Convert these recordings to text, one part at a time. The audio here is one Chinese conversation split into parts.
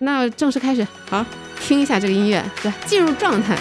那正式开始，好，听一下这个音乐，对，进入状态。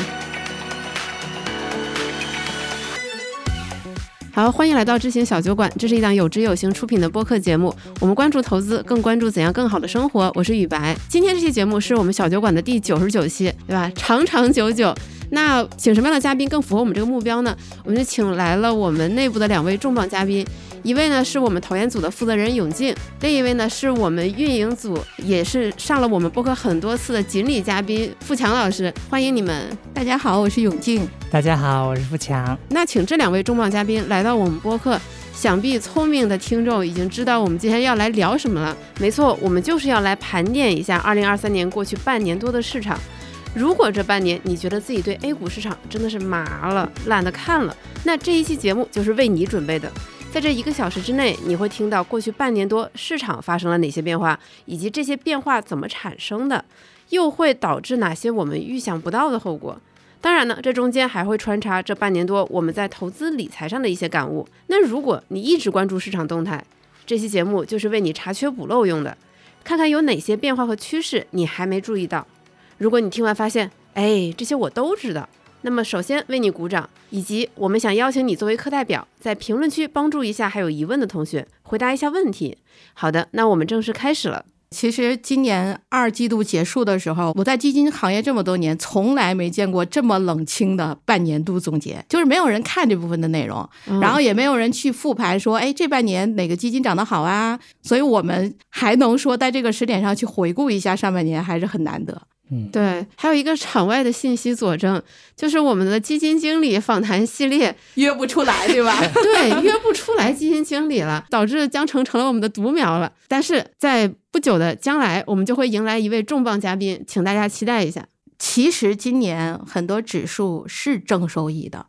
好，欢迎来到知行小酒馆，这是一档有知有行出品的播客节目。我们关注投资，更关注怎样更好的生活。我是雨白，今天这期节目是我们小酒馆的第九十九期，对吧？长长久久。那请什么样的嘉宾更符合我们这个目标呢？我们就请来了我们内部的两位重磅嘉宾，一位呢是我们投研组的负责人永静，另一位呢是我们运营组也是上了我们播客很多次的锦鲤嘉宾付强老师，欢迎你们！大家好，我是永静。大家好，我是付强。那请这两位重磅嘉宾来到我们播客，想必聪明的听众已经知道我们今天要来聊什么了。没错，我们就是要来盘点一下2023年过去半年多的市场。如果这半年你觉得自己对 A 股市场真的是麻了，懒得看了，那这一期节目就是为你准备的。在这一个小时之内，你会听到过去半年多市场发生了哪些变化，以及这些变化怎么产生的，又会导致哪些我们预想不到的后果。当然呢，这中间还会穿插这半年多我们在投资理财上的一些感悟。那如果你一直关注市场动态，这期节目就是为你查缺补漏用的，看看有哪些变化和趋势你还没注意到。如果你听完发现，哎，这些我都知道，那么首先为你鼓掌，以及我们想邀请你作为课代表，在评论区帮助一下还有疑问的同学，回答一下问题。好的，那我们正式开始了。其实今年二季度结束的时候，我在基金行业这么多年，从来没见过这么冷清的半年度总结，就是没有人看这部分的内容，然后也没有人去复盘说，哎，这半年哪个基金涨得好啊？所以我们还能说在这个时点上去回顾一下上半年，还是很难得。对，还有一个场外的信息佐证，就是我们的基金经理访谈系列约不出来，对吧？对，约不出来基金经理了，导致江城成了我们的独苗了。但是在不久的将来，我们就会迎来一位重磅嘉宾，请大家期待一下。其实今年很多指数是正收益的。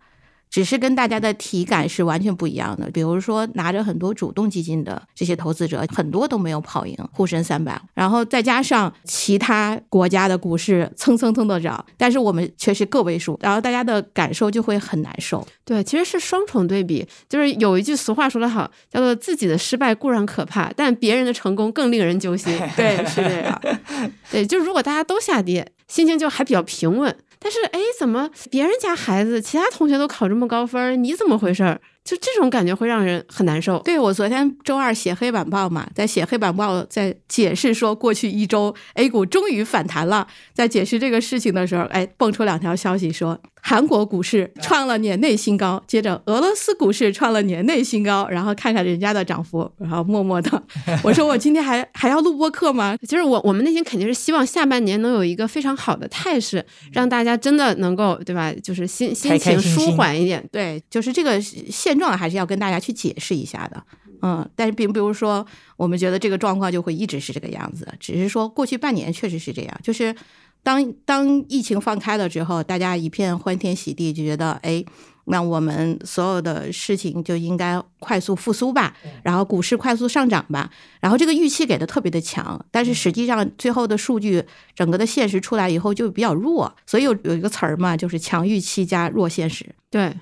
只是跟大家的体感是完全不一样的。比如说，拿着很多主动基金的这些投资者，很多都没有跑赢沪深三百，然后再加上其他国家的股市蹭蹭蹭的涨，但是我们却是个位数，然后大家的感受就会很难受。对，其实是双重对比。就是有一句俗话说得好，叫做自己的失败固然可怕，但别人的成功更令人揪心。对，是这样。对，就如果大家都下跌，心情就还比较平稳。但是，哎，怎么别人家孩子、其他同学都考这么高分，你怎么回事儿？就这种感觉会让人很难受。对我昨天周二写黑板报嘛，在写黑板报，在解释说过去一周 A 股终于反弹了。在解释这个事情的时候，哎，蹦出两条消息说韩国股市创了年内新高，接着俄罗斯股市创了年内新高，然后看看人家的涨幅，然后默默的，我说我今天还还要录播课吗？其实我我们内心肯定是希望下半年能有一个非常好的态势，让大家真的能够对吧？就是心心情舒缓一点。对，就是这个现。状还是要跟大家去解释一下的，嗯，但是并不是说我们觉得这个状况就会一直是这个样子，只是说过去半年确实是这样，就是当当疫情放开了之后，大家一片欢天喜地，就觉得哎，那我们所有的事情就应该快速复苏吧，然后股市快速上涨吧，然后这个预期给的特别的强，但是实际上最后的数据整个的现实出来以后就比较弱，所以有有一个词儿嘛，就是强预期加弱现实，对。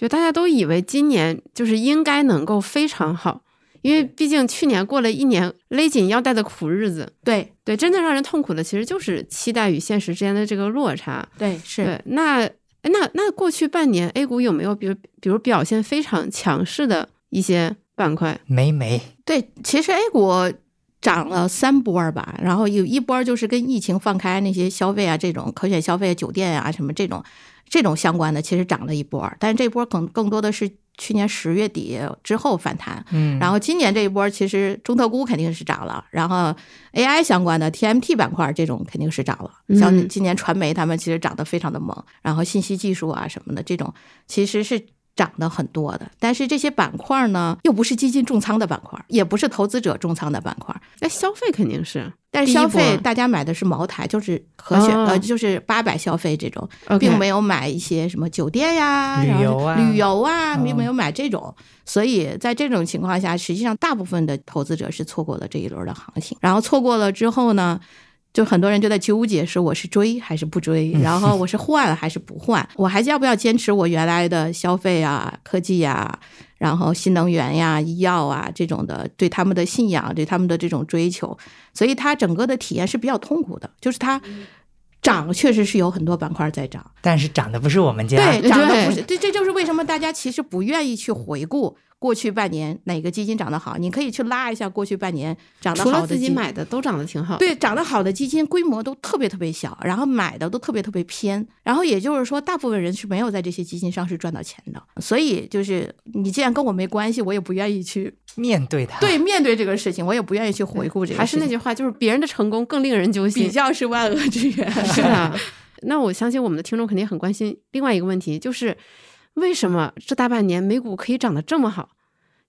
就大家都以为今年就是应该能够非常好，因为毕竟去年过了一年勒紧腰带的苦日子。对对，真的让人痛苦的其实就是期待与现实之间的这个落差。对，是。对，那那那过去半年 A 股有没有比如比如表现非常强势的一些板块？没没。对，其实 A 股涨了三波吧，然后有一波就是跟疫情放开那些消费啊，这种可选消费、酒店啊什么这种。这种相关的其实涨了一波，但是这波更更多的是去年十月底之后反弹，嗯，然后今年这一波其实中特估肯定是涨了，然后 AI 相关的 TMT 板块这种肯定是涨了，像今年传媒他们其实涨得非常的猛，然后信息技术啊什么的这种其实是。涨的很多的，但是这些板块呢，又不是基金重仓的板块，也不是投资者重仓的板块。那消费肯定是，但是消费大家买的是茅台，就是可选呃，就是八百消费这种，并没有买一些什么酒店呀、旅游啊、旅游啊，并没有买这种。所以在这种情况下，实际上大部分的投资者是错过了这一轮的行情。然后错过了之后呢？就很多人就在纠结，说我是追还是不追，然后我是换还是不换，我还要不要坚持我原来的消费啊、科技啊，然后新能源呀、医药啊这种的，对他们的信仰、对他们的这种追求，所以它整个的体验是比较痛苦的，就是它涨确实是有很多板块在涨，但是涨的不是我们家。对，涨的不是，这这就是为什么大家其实不愿意去回顾过去半年哪个基金涨得好，你可以去拉一下过去半年涨得除了自己。买的都涨得挺好。对，涨得好的基金规模都特别特别小，然后买的都特别特别偏，然后也就是说，大部分人是没有在这些基金上是赚到钱的。所以就是你既然跟我没关系，我也不愿意去面对它，对面对这个事情，我也不愿意去回顾这个还事情。是那句话，就是别人的成功更令人揪心。比较是万恶之源。是的，那我相信我们的听众肯定很关心另外一个问题，就是为什么这大半年美股可以涨得这么好？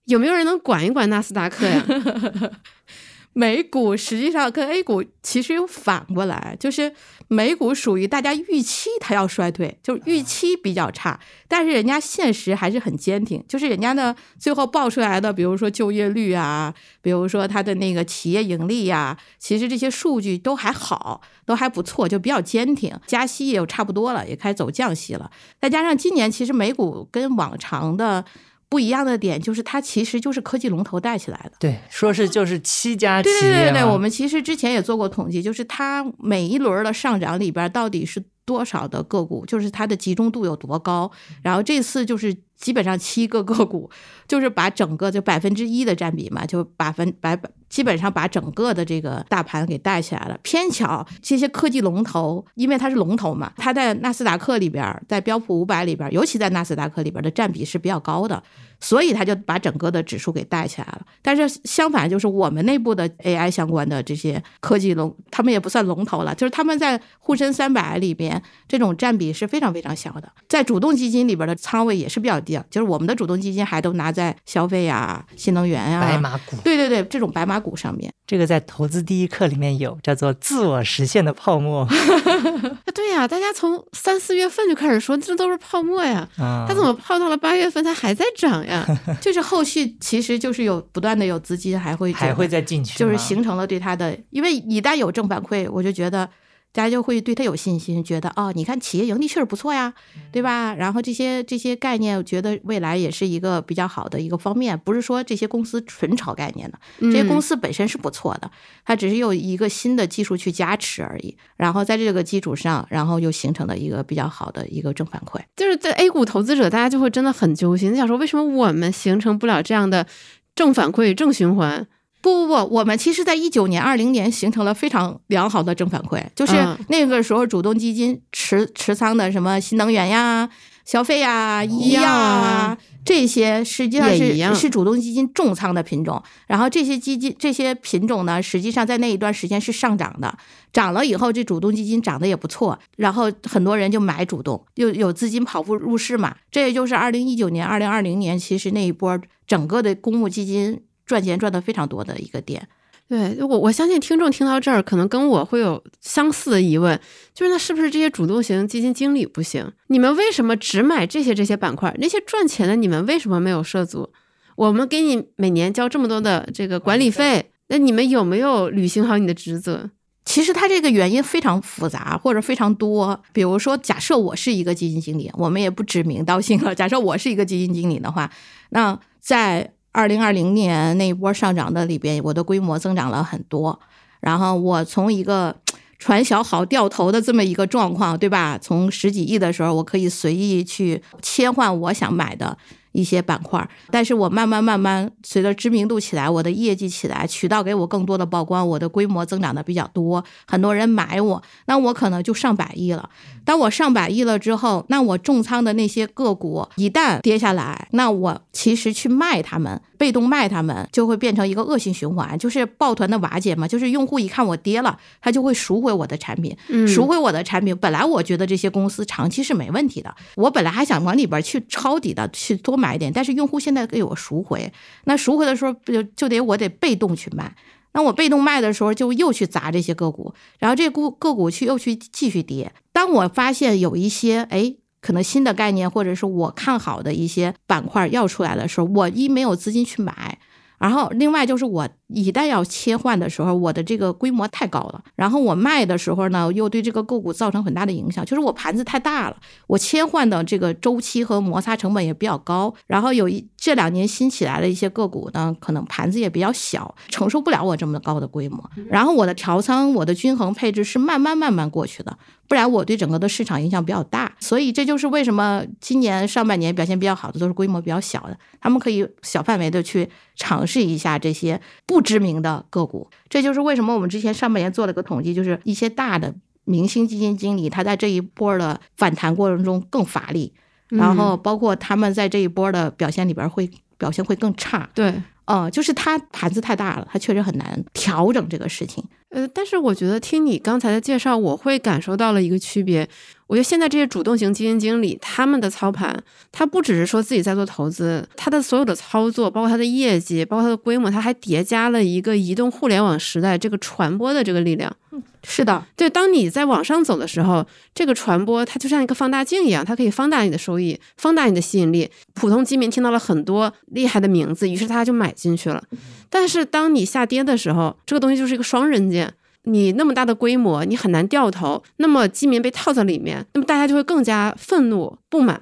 有没有人能管一管纳斯达克呀？美股实际上跟 A 股其实又反过来，就是美股属于大家预期它要衰退，就是预期比较差，但是人家现实还是很坚挺，就是人家的最后爆出来的，比如说就业率啊，比如说它的那个企业盈利呀、其实这些数据都还好，都还不错，就比较坚挺。加息也有差不多了，也开始走降息了，再加上今年其实美股跟往常的。不一样的点就是，它其实就是科技龙头带起来的。对，说是就是七家企对对业对对，我们其实之前也做过统计，就是它每一轮的上涨里边到底是多少的个股，就是它的集中度有多高。然后这次就是基本上七个个股，就是把整个就百分之一的占比嘛，就百分百百基本上把整个的这个大盘给带起来了。偏巧这些科技龙头，因为它是龙头嘛，它在纳斯达克里边，在标普五百里边，尤其在纳斯达克里边的占比是比较高的。所以它就把整个的指数给带起来了。但是相反，就是我们内部的 AI 相关的这些科技龙，他们也不算龙头了，就是他们在沪深三百里边这种占比是非常非常小的，在主动基金里边的仓位也是比较低，就是我们的主动基金还都拿在消费呀、新能源呀、白马股，对对对，这种白马股上面。这个在投资第一课里面有叫做自我实现的泡沫。啊 对呀、大家从三四月份就开始说这都是泡沫呀，啊，它怎么泡到了八月份它还在涨呀？就是后续其实就是有不断的有资金还会还会再进去？就是形成了对它的，因为一旦有正反馈，我就觉得大家就会对他有信心，觉得哦，你看企业盈利确实不错呀，对吧？然后这些这些概念，我觉得未来也是一个比较好的一个方面，不是说这些公司纯炒概念的，这些公司司本身是不错的，它只是有一个新的技术去加持而已，然后在这个基础上，然后又形成了一个比较好的一个正反馈。就是在 A 股投资者，大家就会真的很揪心，想说为什么我们形成不了这样的正反馈、正循环？不不不，我们其实在一九年、二零年形成了非常良好的正反馈，就是嗯那个时候主动基金持持仓的什么新能源呀、消费呀、医药啊这些，实际上是是主动基金重仓的品种。然后这些基金这些品种呢，实际上在那一段时间是上涨的，涨了以后，这主动基金涨得也不错，然后很多人就买主动，又有资金跑步入市嘛。这也就是二零一九年、二零二零年，其实那一波整个的公募基金赚钱赚的非常多的一个点。对我，我相信听众听到这儿，可能跟我会有相似的疑问，就是那是不是这些主动型基金经理不行？你们为什么只买这些这些板块？那些赚钱的你们为什么没有涉足？我们给你每年交这么多的这个管理费，那你们有没有履行好你的职责？其实它这个原因非常复杂，或者非常多。比如说，假设我是一个基金经理，我们也不指名道姓了。假设我是一个基金经理的话，那在二零二零年那一波上涨的里边，我的规模增长了很多。然后我从一个 船小好掉头的这么一个状况，对吧？从十几亿的时候，我可以随意去切换我想买的一些板块，但是我慢慢慢慢随着知名度起来，我的业绩起来，渠道给我更多的曝光，我的规模增长的比较多，很多人买我，那我可能就上百亿了。当我上百亿了之后，那我重仓的那些个股一旦跌下来，那我其实去卖他们，被动卖他们，就会变成一个恶性循环，就是抱团的瓦解嘛。就是用户一看我跌了，他就会赎回我的产品，嗯赎回我的产品。本来我觉得这些公司长期是没问题的，我本来还想往里边去抄底的，去多买一点，但是用户现在给我赎回，那赎回的时候不就就得我得被动去卖。那我被动卖的时候，就又去砸这些个股，然后这股个股去又去继续跌。当我发现有一些哎，可能新的概念或者是我看好的一些板块要出来的时候，我一没有资金去买，然后另外就是我一旦要切换的时候，我的这个规模太高了，然后我卖的时候呢，又对这个个股造成很大的影响，就是我盘子太大了，我切换的这个周期和摩擦成本也比较高，然后有一这两年新起来的一些个股呢，可能盘子也比较小，承受不了我这么高的规模，然后我的调仓、我的均衡配置是慢慢慢慢过去的。不然我对整个的市场影响比较大，所以这就是为什么今年上半年表现比较好的都是规模比较小的，他们可以小范围的去尝试一下这些不知名的个股。这就是为什么我们之前上半年做了个统计，就是一些大的明星基金经理他在这一波的反弹过程中更乏力，然后包括他们在这一波的表现里边会表现会更差。对，嗯，就是他盘子太大了，他确实很难调整这个事情。呃，但是我觉得听你刚才的介绍，我会感受到了一个区别。我觉得现在这些主动型基金经理，他们的操盘，他不只是说自己在做投资，他的所有的操作，包括他的业绩，包括他的规模，他还叠加了一个移动互联网时代这个传播的这个力量。是的，对，当你在往上走的时候，这个传播它就像一个放大镜一样，它可以放大你的收益，放大你的吸引力。普通基民听到了很多厉害的名字，于是他就买进去了。但是当你下跌的时候，这个东西就是一个双刃剑。你那么大的规模，你很难掉头。那么基民被套在里面，那么大家就会更加愤怒不满。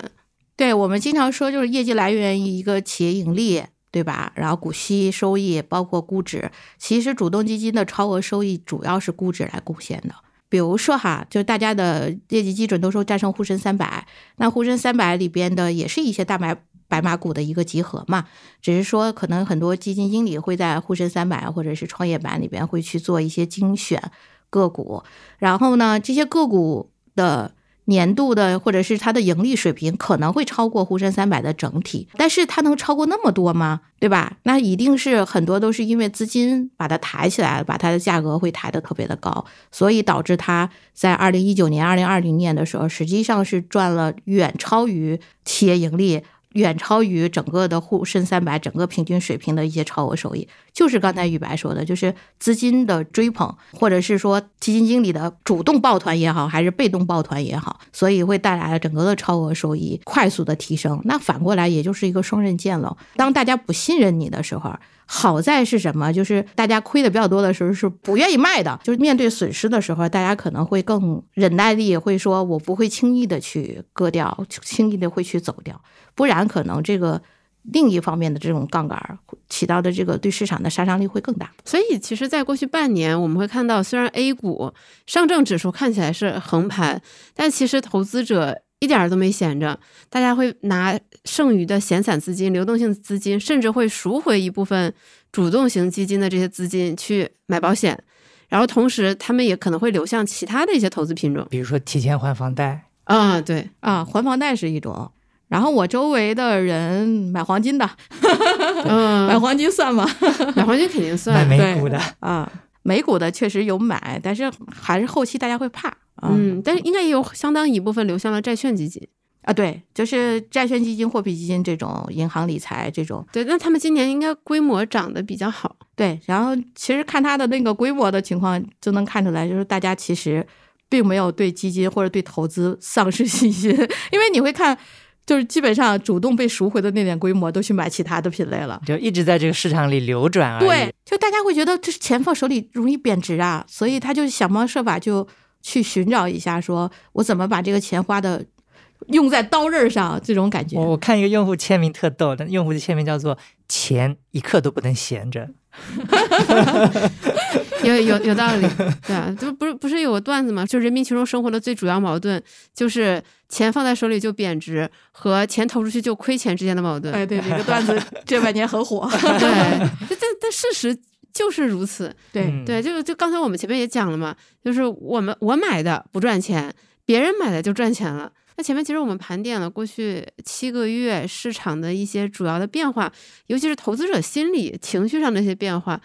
对我们经常说，就是业绩来源于一个企业盈利，对吧？然后股息收益，包括估值。其实主动基金的超额收益主要是估值来贡献的。比如说哈，就大家的业绩基准都说战胜沪深三百，那沪深三百里边的也是一些大白白马股的一个集合嘛。只是说可能很多基金经理会在沪深三百或者是创业板里边会去做一些精选个股，然后呢，这些个股的。年度的或者是它的盈利水平可能会超过沪深三百的整体，但是它能超过那么多吗？对吧？那一定是很多都是因为资金把它抬起来了，把它的价格会抬得特别的高，所以导致它在二零一九年、二零二零年的时候，实际上是赚了远超于企业盈利。远超于整个的沪深三百整个平均水平的一些超额收益，就是刚才宇白说的，就是资金的追捧，或者是说基金经理的主动抱团也好，还是被动抱团也好，所以会带来了整个的超额收益快速的提升。那反过来也就是一个双刃剑了。当大家不信任你的时候，好在是什么？就是大家亏的比较多的时候是不愿意卖的，就是面对损失的时候，大家可能会更忍耐力，会说我不会轻易的去割掉，轻易的会去走掉。不然，可能这个另一方面的这种杠杆起到的这个对市场的杀伤力会更大。所以，其实，在过去半年，我们会看到，虽然 A 股上证指数看起来是横盘，但其实投资者一点都没闲着，大家会拿剩余的闲散资金、流动性资金，甚至会赎回一部分主动型基金的这些资金去买保险，然后同时，他们也可能会流向其他的一些投资品种，比如说提前还房贷啊，对啊，还房贷是一种。然后我周围的人买黄金的，嗯买黄金算吗？买黄金肯定算。买美股的啊，美股的确实有买，但是还是后期大家会怕。嗯，但是应该也有相当一部分流向了债券基金啊，对，就是债券基金、货币基金这种银行理财这种。对，那他们今年应该规模涨得比较好。对，然后其实看它的那个规模的情况，就能看出来，就是大家其实并没有对基金或者对投资丧失信心，因为你会看。就是基本上主动被赎回的那点规模，都去买其他的品类了，就一直在这个市场里流转而已。对，就大家会觉得这是钱放手里容易贬值啊，所以他就想方设法就去寻找一下，说我怎么把这个钱花的用在刀刃上，这种感觉。我看一个用户签名特逗，的用户的签名叫做“钱一刻都不能闲着”。有有有道理，对啊，就不是不是有个段子嘛？就人民群众生活的最主要矛盾，就是钱放在手里就贬值，和钱投出去就亏钱之间的矛盾。哎，对，这个段子这半年很火。对，但但事实就是如此。对对，就就刚才我们前面也讲了嘛，就是我们我买的不赚钱，别人买的就赚钱了。那前面其实我们盘点了过去七个月市场的一些主要的变化，尤其是投资者心理情绪上的一些变化。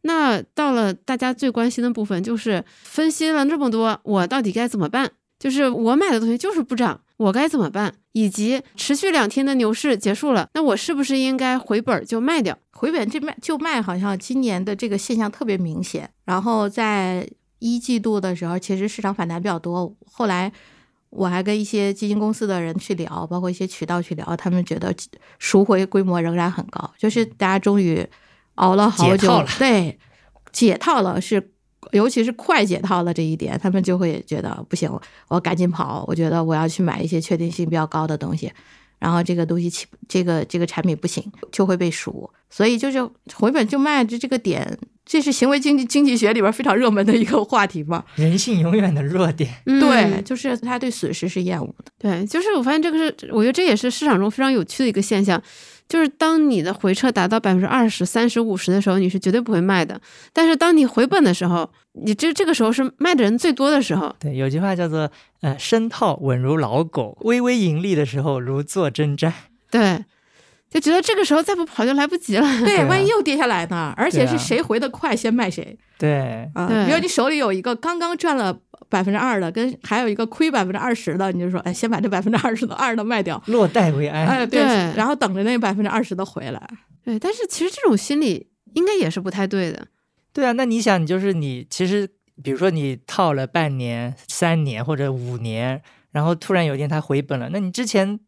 那到了大家最关心的部分，就是分析了这么多，我到底该怎么办？就是我买的东西就是不涨，我该怎么办？以及持续两天的牛市结束了，那我是不是应该回本就卖掉？回本就卖就卖，好像今年的这个现象特别明显。然后在一季度的时候，其实市场反弹比较多。后来我还跟一些基金公司的人去聊，包括一些渠道去聊，他们觉得赎回规模仍然很高，就是大家终于。熬了好久解了，对，解套了是。尤其是快解套了这一点，他们就会觉得不行，我赶紧跑。我觉得我要去买一些确定性比较高的东西，然后这个东西起这个这个产品不行，就会被赎。所以就是回本就卖这这个点，这是行为经济经济学里边非常热门的一个话题嘛。人性永远的弱点。嗯对，就是他对损失是厌恶的。对，就是我发现这个是，我觉得这也是市场中非常有趣的一个现象，就是当你的回撤达到百分之二十、三十、五十的时候，你是绝对不会卖的。但是当你回本的时候，你这这个时候是卖的人最多的时候。对，有句话叫做“呃，深套稳如老狗，微微盈利的时候如坐针毡对，就觉得这个时候再不跑就来不及了。对，万一又跌下来呢？而且是谁回的快，先卖谁”。对，啊。比如你手里有一个刚刚赚了百分之二的，跟还有一个亏百分之二十的，你就说，哎，先把这百分之二十的二的卖掉。落袋为安。哎，对，对然后等着那百分之二十的回来。对，但是其实这种心理应该也是不太对的。对啊，那你想，你就是你，其实比如说你套了半年、三年或者五年，然后突然有一天它回本了，那你之前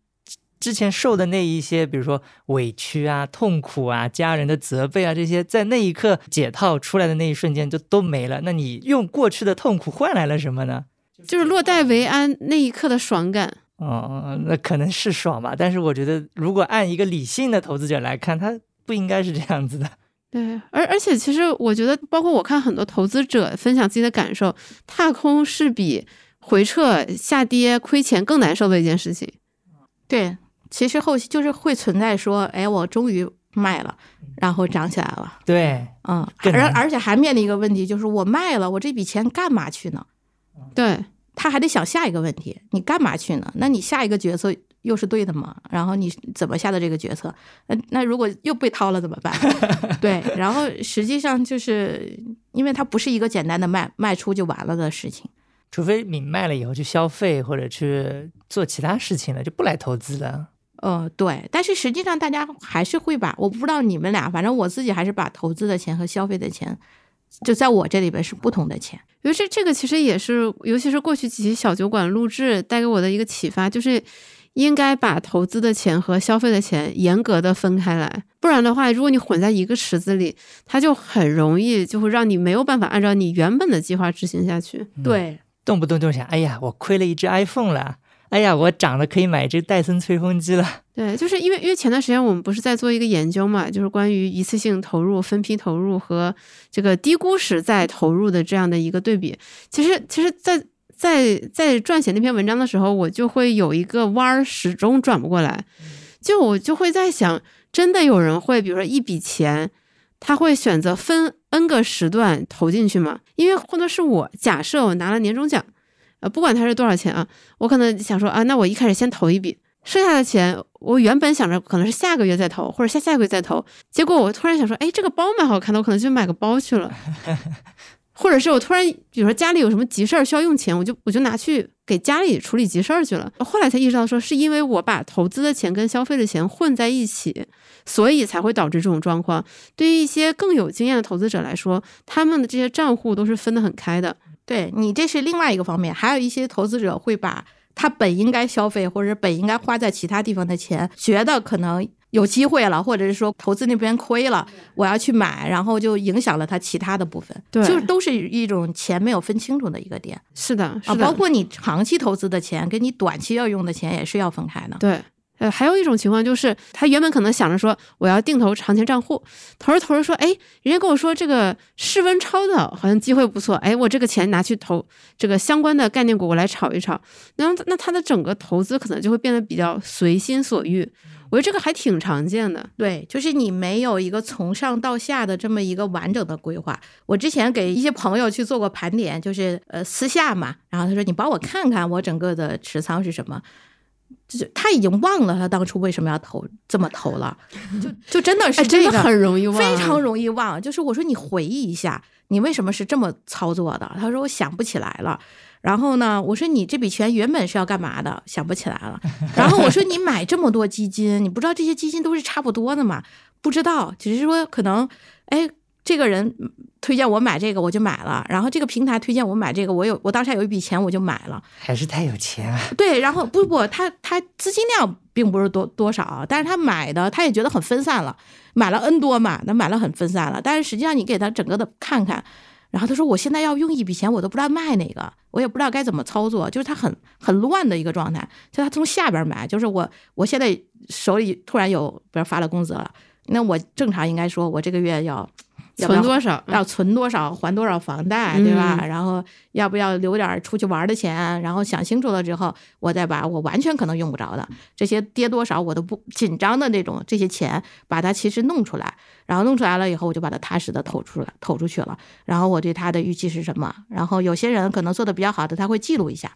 之前受的那一些，比如说委屈啊、痛苦啊、家人的责备啊，这些在那一刻解套出来的那一瞬间就都没了。那你用过去的痛苦换来了什么呢？就是落袋为安那一刻的爽感。哦，那可能是爽吧，但是我觉得如果按一个理性的投资者来看，他不应该是这样子的。对，而而且其实我觉得，包括我看很多投资者分享自己的感受，踏空是比回撤下跌亏钱更难受的一件事情。对，其实后期就是会存在说，哎，我终于卖了，然后涨起来了。对，嗯，而而且还面临一个问题，就是我卖了，我这笔钱干嘛去呢？对，他还得想下一个问题，你干嘛去呢？那你下一个决策又是对的吗？然后你怎么下的这个决策？那那如果又被掏了怎么办？对，然后实际上就是因为它不是一个简单的卖卖出就完了的事情。除非你卖了以后去消费或者去做其他事情了，就不来投资了。呃，对，但是实际上大家还是会把，我不知道你们俩，反正我自己还是把投资的钱和消费的钱，就在我这里边是不同的钱。因为这这个其实也是，尤其是过去几期小酒馆录制带给我的一个启发，就是应该把投资的钱和消费的钱严格的分开来，不然的话，如果你混在一个池子里，它就很容易就会让你没有办法按照你原本的计划执行下去。对，动不动就想，哎呀，我亏了一只 iPhone 了，哎呀，我长得可以买这戴森吹风机了。对，就是因为因为前段时间我们不是在做一个研究嘛，就是关于一次性投入、分批投入和这个低估时再投入的这样的一个对比。其实，其实在，在在撰写那篇文章的时候，我就会有一个弯儿始终转不过来，就我就会在想，真的有人会，比如说一笔钱，他会选择分 n 个时段投进去吗？因为换作是我，假设我拿了年终奖，呃，不管它是多少钱啊，我可能想说啊，那我一开始先投一笔。剩下的钱，我原本想着可能是下个月再投，或者下下个月再投。结果我突然想说，哎，这个包蛮好看的，我可能就买个包去了。或者是我突然，比如说家里有什么急事儿需要用钱，我就我就拿去给家里处理急事儿去了。后来才意识到，说是因为我把投资的钱跟消费的钱混在一起，所以才会导致这种状况。对于一些更有经验的投资者来说，他们的这些账户都是分得很开的。对你这是另外一个方面，还有一些投资者会把他本应该消费或者本应该花在其他地方的钱，觉得可能有机会了，或者是说投资那边亏了，我要去买，然后就影响了他其他的部分，对就是都是一种钱没有分清楚的一个点是的，是啊，包括你长期投资的钱跟你短期要用的钱也是要分开的。对，呃，还有一种情况就是，他原本可能想着说我要定投长钱账户，投着投着说，哎，人家跟我说这个室温超的好像机会不错，哎，我这个钱拿去投这个相关的概念股，我来炒一炒，然后那他的整个投资可能就会变得比较随心所欲，我觉得这个还挺常见的。对，就是你没有一个从上到下的这么一个完整的规划。我之前给一些朋友去做过盘点，就是呃私下嘛，然后他说你帮我看看我整个的持仓是什么。就是他已经忘了他当初为什么要投这么投了，就就真的是哎，真的这个很容易忘，非常容易忘。就是我说你回忆一下，你为什么是这么操作的？他说我想不起来了。然后呢，我说你这笔钱原本是要干嘛的？想不起来了。然后我说你买这么多基金，你不知道这些基金都是差不多的吗？不知道，只是说可能，哎，这个人推荐我买这个，我就买了。然后这个平台推荐我买这个，我有我当时还有一笔钱，我就买了。还是太有钱啊！对，然后不不，他他资金量并不是多多少，但是他买的他也觉得很分散了，买了 N 多嘛，那买了很分散了。但是实际上你给他整个的看看，然后他说我现在要用一笔钱，我都不知道卖哪个，我也不知道该怎么操作，就是他很很乱的一个状态。就他从下边买，就是我我现在手里突然有，比如发了工资了，那我正常应该说我这个月要。要不要存多少？要存多少，还多少房贷，对吧？嗯然后要不要留点儿出去玩儿的钱？然后想清楚了之后，我再把我完全可能用不着的这些跌多少我都不紧张的那种这些钱，把它其实弄出来，然后弄出来了以后，我就把它踏实的投出来，投出去了。然后我对它的预期是什么？然后有些人可能做的比较好的，他会记录一下，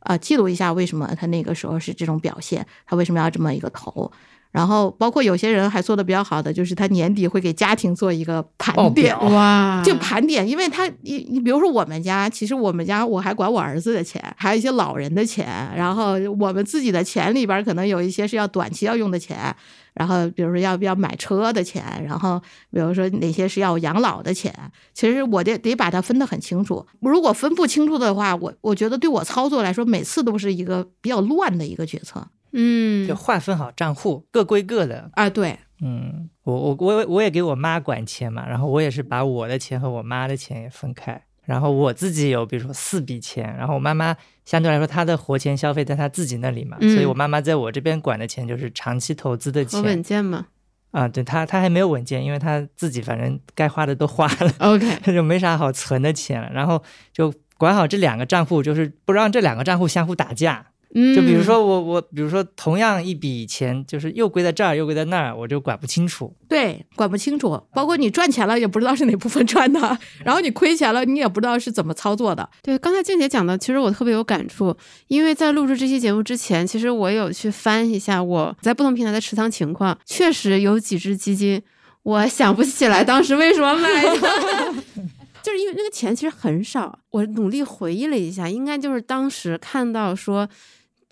呃，记录一下为什么他那个时候是这种表现，他为什么要这么一个投。然后包括有些人还做的比较好的，就是他年底会给家庭做一个盘点，哇，就盘点，因为他你你比如说我们家，其实我们家我还管我儿子的钱，还有一些老人的钱，然后我们自己的钱里边可能有一些是要短期要用的钱，然后比如说要不要买车的钱，然后比如说哪些是要养老的钱，其实我得得把它分得很清楚。如果分不清楚的话，我我觉得对我操作来说，每次都是一个比较乱的一个决策嗯就划分好账户，各归各的。啊。对，嗯，我我我我也给我妈管钱嘛，然后我也是把我的钱和我妈的钱也分开，然后我自己有比如说四笔钱，然后我妈妈相对来说她的活钱消费在她自己那里嘛，嗯所以我妈妈在我这边管的钱就是长期投资的钱稳健嘛。啊，对她她还没有稳健，因为她自己反正该花的都花了，OK，就没啥好存的钱了，然后就管好这两个账户，就是不让这两个账户相互打架。嗯，就比如说我我比如说同样一笔钱，就是又归在这儿又归在那儿，我就管不清楚。对，管不清楚，包括你赚钱了也不知道是哪部分赚的，然后你亏钱了你也不知道是怎么操作的。对，刚才静姐讲的，其实我特别有感触，因为在录制这期节目之前，其实我有去翻一下我在不同平台的持仓情况，确实有几只基金，我想不起来当时为什么买的，就是因为那个钱其实很少。我努力回忆了一下，应该就是当时看到说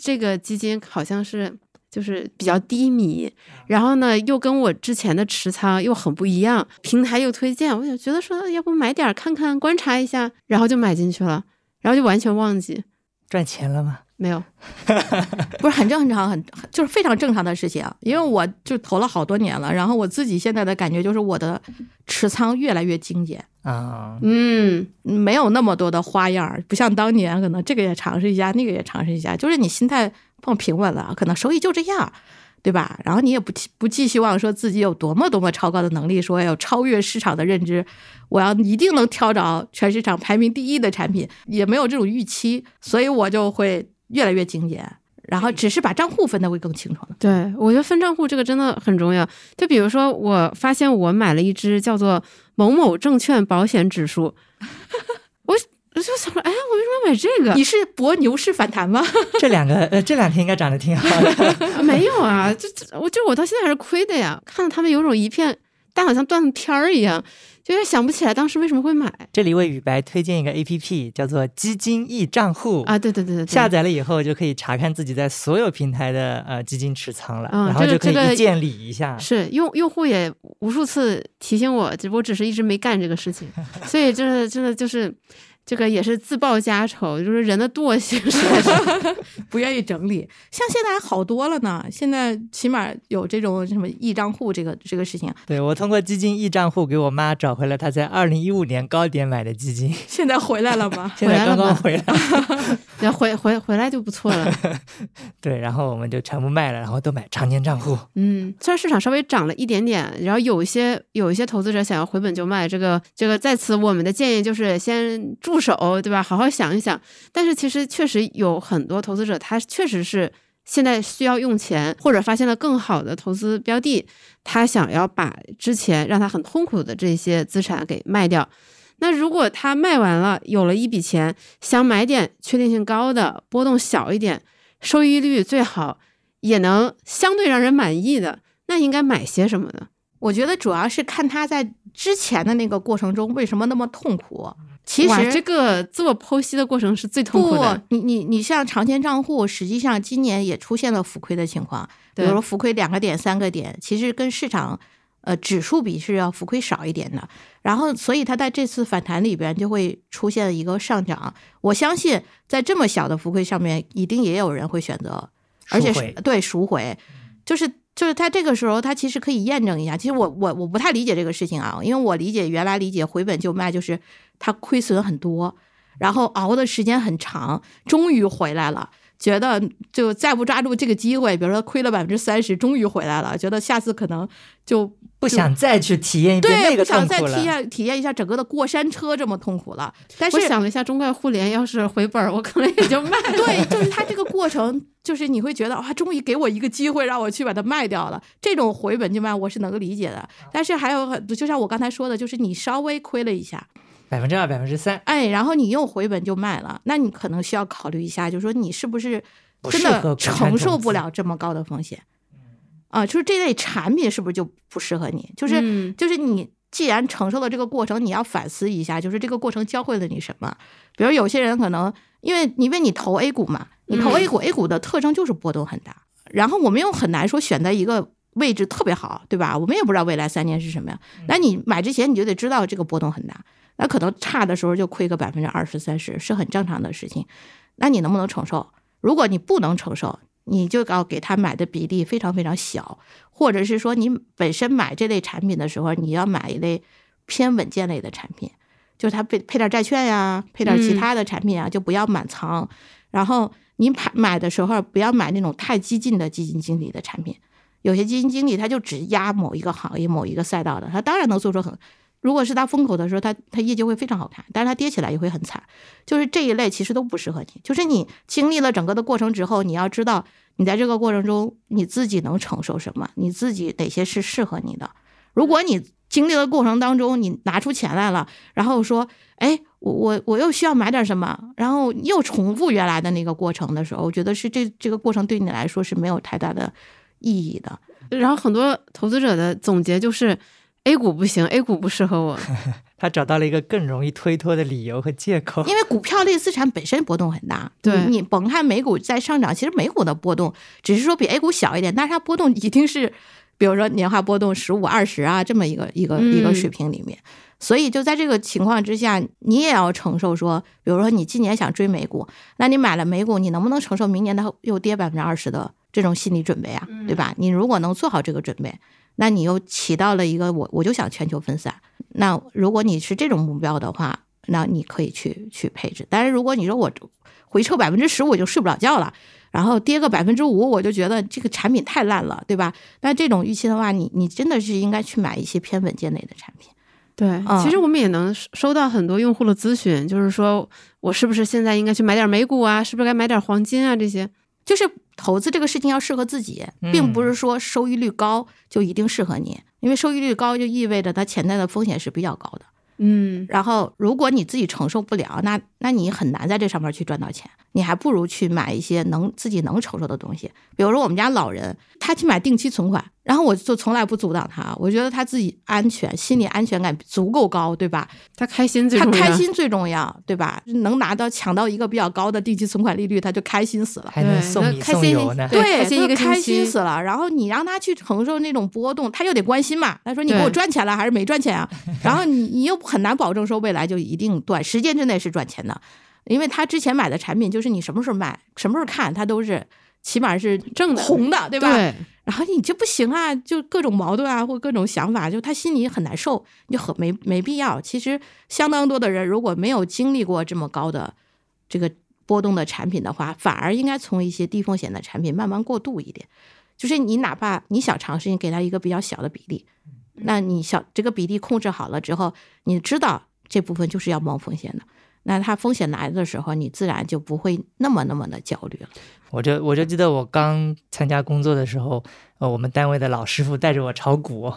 这个基金好像是。就是比较低迷，然后呢，又跟我之前的持仓又很不一样，平台又推荐，我就觉得说，要不买点看看，观察一下，然后就买进去了，然后就完全忘记，赚钱了吗？没有。不是很正常，很就是非常正常的事情。因为我就投了好多年了，然后我自己现在的感觉就是我的持仓越来越精简，啊，嗯，没有那么多的花样，不像当年可能这个也尝试一下，那个也尝试一下，就是你心态放平稳了，可能收益就这样。对吧？然后你也不寄不寄希望说自己有多么多么超高的能力，说要超越市场的认知，我要一定能挑着全市场排名第一的产品，也没有这种预期，所以我就会越来越精简，然后只是把账户分的会更清楚了。对，我觉得分账户这个真的很重要。就比如说，我发现我买了一只叫做某某证券保险指数，我我就想说，哎，我为什么要买这个？你是博牛市反弹吗？这两个呃这两天应该涨得挺好的。没有啊，这这我就我到现在还是亏的呀。看到他们有种一片，但好像断了片儿一样，就是想不起来当时为什么会买这里为雨白推荐一个 A P P，叫做基金易账户啊。对对对下载了以后就可以查看自己在所有平台的呃基金持仓了，嗯然后就可以这个这个一键理一下。是用用户也无数次提醒我，只我只是一直没干这个事情，所以真的真的就是这个也是自报家丑，就是人的惰性实 在是 不愿意整理，像现在还好多了呢。现在起码有这种什么易账户这个这个事情，对我通过基金易账户给我妈找回了她在二零一五年高点买的基金，现在回来了吗？现在刚刚回来。然后回回回来就不错了。对，然后我们就全部卖了，然后都买常年账户。嗯，虽然市场稍微涨了一点点，然后有一些有一些投资者想要回本就卖，这个这个在此我们的建议就是先住手，对吧？好好想一想。但是其实确实有很多投资者，他确实是现在需要用钱，或者发现了更好的投资标的，他想要把之前让他很痛苦的这些资产给卖掉。那如果他卖完了，有了一笔钱，想买点确定性高的、波动小一点、收益率最好，也能相对让人满意的，那应该买些什么呢？我觉得主要是看他在之前的那个过程中为什么那么痛苦。其实这个自我剖析的过程是最痛苦的。，你你你像长钱账户，实际上今年也出现了浮亏的情况，比对如说浮亏两个点、三个点，其实跟市场呃指数比是要浮亏少一点的。然后，所以它在这次反弹里边就会出现一个上涨。我相信在这么小的浮亏上面，一定也有人会选择，而且是对赎回，就是就是他这个时候他其实可以验证一下。其实我我我不太理解这个事情啊，因为我理解原来理解回本就卖就是他亏损很多，然后熬的时间很长，终于回来了。觉得就再不抓住这个机会，比如说亏了百分之三十，终于回来了，觉得下次可能就不想再去体验一遍对，那个不想再痛苦了。体验体验一下整个的过山车这么痛苦了。但是我想了一下，中概互联要是回本，我可能也就卖了。对，就是它这个过程，就是你会觉得啊，终于给我一个机会让我去把它卖掉了。这种回本就卖，我是能够理解的。但是还有很，就像我刚才说的，就是你稍微亏了一下，百分之二、百分之三，哎，然后你又回本就卖了，那你可能需要考虑一下，就是说你是不是真的承受不了这么高的风险？啊，就是这类产品是不是就不适合你？就是、嗯就是你既然承受了这个过程，你要反思一下，就是这个过程教会了你什么？比如有些人可能因为因为你投 A 股嘛，你投嗯 A 股、a 股的特征就是波动很大，然后我们又很难说选择一个。位置特别好，对吧？我们也不知道未来三年是什么样。那你买之前你就得知道这个波动很大，那可能差的时候就亏个百分之二十三十是很正常的事情。那你能不能承受？如果你不能承受，你就要给他买的比例非常非常小，或者是说你本身买这类产品的时候，你要买一类偏稳健类的产品，就是它配配点债券呀，配点其嗯他的产品啊，就不要满仓。然后你买买的时候不要买那种太激进的基金经理的产品，有些基金经理他就只压某一个行业、某一个赛道的，他当然能做出很。如果是它风口的时候，它它业绩会非常好看，但是它跌起来也会很惨。就是这一类其实都不适合你。就是你经历了整个的过程之后，你要知道你在这个过程中你自己能承受什么，你自己哪些是适合你的。如果你经历的过程当中，你拿出钱来了，然后说，哎，我我我又需要买点什么，然后又重复原来的那个过程的时候，我觉得是这这个过程对你来说是没有太大的意义的。然后很多投资者的总结就是，A 股不行，A 股不适合我。他找到了一个更容易推脱的理由和借口。因为股票类资产本身波动很大，对你你甭看美股在上涨，其实美股的波动只是说比 A 股小一点，但是它波动一定是，比如说年化波动十五、二十啊这么一个一个一个嗯水平里面。所以就在这个情况之下，你也要承受说，比如说你今年想追美股，那你买了美股，你能不能承受明年它又跌百分之二十的这种心理准备啊？对吧？你如果能做好这个准备，那你又起到了一个我我就想全球分散。那如果你是这种目标的话，那你可以去去配置。但是如果你说我回撤百分之十我就睡不了觉了，然后跌个百分之五我就觉得这个产品太烂了，对吧？那这种预期的话，你你真的是应该去买一些偏稳健类的产品。对，嗯其实我们也能收收到很多用户的咨询，就是说我是不是现在应该去买点美股啊？是不是该买点黄金啊？这些。就是投资这个事情要适合自己，并不是说收益率高就一定适合你，因为收益率高就意味着它潜在的风险是比较高的。嗯，然后，如果你自己承受不了，那那你很难在这上面去赚到钱。你还不如去买一些能自己能承受的东西，比如说我们家老人，他去买定期存款，然后我就从来不阻挡他，我觉得他自己安全，心理安全感足够高，对吧？他开心最他重要。开心最重要，对吧？能拿到抢到一个比较高的定期存款利率，他就开心死了。还能对送米那开心送油呢。对开心他一个开心死了。然后你让他去承受那种波动，他又得关心嘛。他说：“你给我赚钱了还是没赚钱啊？” 然后你你又很难保证说未来就一定短时间之内是赚钱的，因为他之前买的产品就是你什么时候买、什么时候看，他都是起码是正的红的，对吧？对，然后你这不行啊，就各种矛盾啊，或各种想法，就他心里很难受，你就很没没必要。其实相当多的人如果没有经历过这么高的这个波动的产品的话，反而应该从一些低风险的产品慢慢过渡一点。就是你哪怕你想尝试，你给他一个比较小的比例，那你小这个比例控制好了之后，你知道这部分就是要冒风险的。那它风险来的时候，你自然就不会那么那么的焦虑了。我就我就记得我刚参加工作的时候，呃，我们单位的老师傅带着我炒股，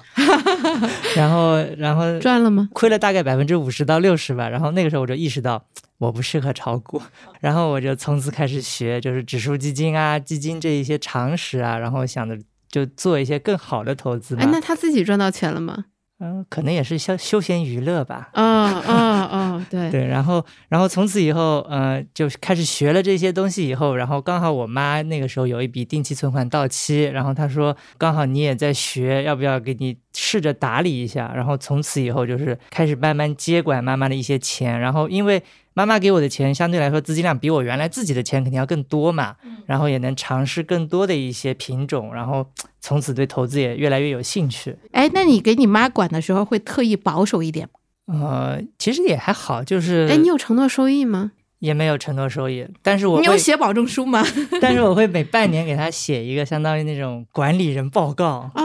然后然后 赚了吗？亏了大概百分之五十到六十吧。然后那个时候我就意识到我不适合炒股，然后我就从此开始学，就是指数基金啊、基金这一些常识啊，然后想着就做一些更好的投资。哎，那他自己赚到钱了吗？嗯、可能也是休休闲娱乐吧。哦哦哦，对，对，然后，然后从此以后，呃，就开始学了这些东西以后，然后刚好我妈那个时候有一笔定期存款到期，然后她说，刚好你也在学，要不要给你试着打理一下？然后从此以后就是开始慢慢接管妈妈的一些钱，然后因为妈妈给我的钱相对来说资金量比我原来自己的钱肯定要更多嘛，然后也能尝试更多的一些品种，然后从此对投资也越来越有兴趣。哎，那你给你妈管的时候会特意保守一点吗？呃，其实也还好，就是哎，你有承诺收益吗？也没有承诺收益，但是我你有写保证书吗？但是我会每半年给他写一个相当于那种管理人报告，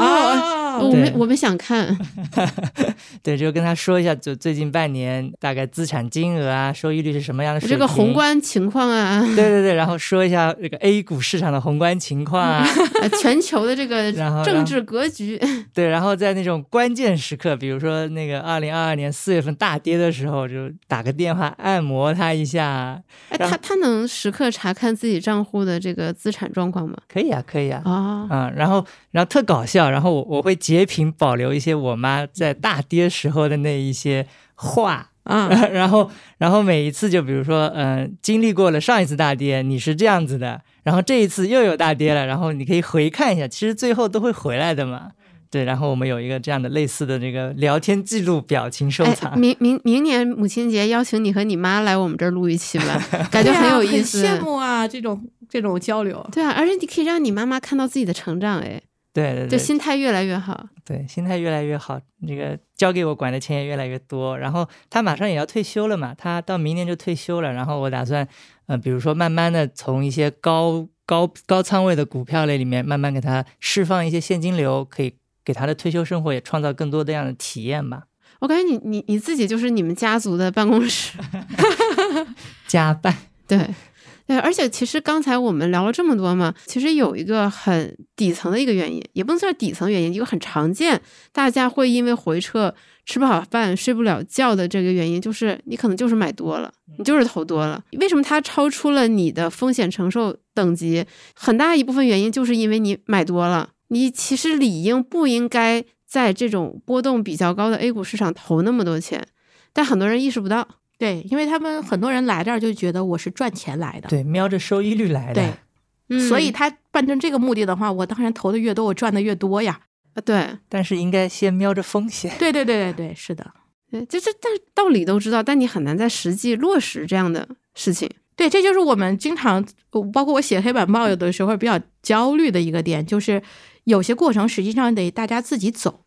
哦，我们我们想看，对，就跟他说一下，就最近半年大概资产金额啊，收益率是什么样的水平。这个宏，观情况啊，对对对，然后说一下这个 A 股市场的宏观情况啊，呃全球的这个政治格局，对，然后在那种关键时刻，比如说那个二零二二年四月份大跌的时候，就打个电话按摩他一下，哎，他他能时刻查看自己账户的这个资产状况吗？可以啊，可以啊。啊，嗯，然后，然后特搞笑，然后我我会截屏保留一些我妈在大跌时候的那一些话，啊，然后，然后每一次就比如说，嗯、经历过了上一次大跌，你是这样子的，然后这一次又有大跌了，然后你可以回看一下，其实最后都会回来的嘛。对，然后我们有一个这样的类似的这个聊天记录表情收哎，藏。明明明年母亲节邀请你和你妈来我们这儿录一期吧，感觉很有意思。很羡慕啊，这种这种交流。对啊，而且你可以让你妈妈看到自己的成长，哎，对对对，就心态越来越好。对，心态越来越好，那个交给我管的钱也越来越多。然后他马上也要退休了嘛，他到明年就退休了。然后我打算，呃，比如说慢慢的从一些高高高仓位的股票类里面，慢慢给他释放一些现金流，可以给他的退休生活也创造更多的这样的体验吧。我感觉你你你自己就是你们家族的办公室，加班，对。对，而且其实刚才我们聊了这么多嘛，其实有一个很底层的一个原因，也不能算是底层原因，一个很常见，大家会因为回撤吃不好饭、睡不了觉的这个原因，就是你可能就是买多了，你就是投多了。为什么它超出了你的风险承受等级？很大一部分原因就是因为你买多了，你其实理应不应该在这种波动比较高的 A 股市场投那么多钱，但很多人意识不到。对，因为他们很多人来这儿就觉得我是赚钱来的，对，瞄着收益率来的。对嗯，所以他办成这个目的的话，我当然投的越多，我赚的越多呀。啊，对，但是应该先瞄着风险。对对对对对，是的，对，这这但道理都知道，但你很难在实际落实这样的事情。对，这就是我们经常，呃包括我写黑板报，有的时候比较焦虑的一个点，就是有些过程实际上得大家自己走。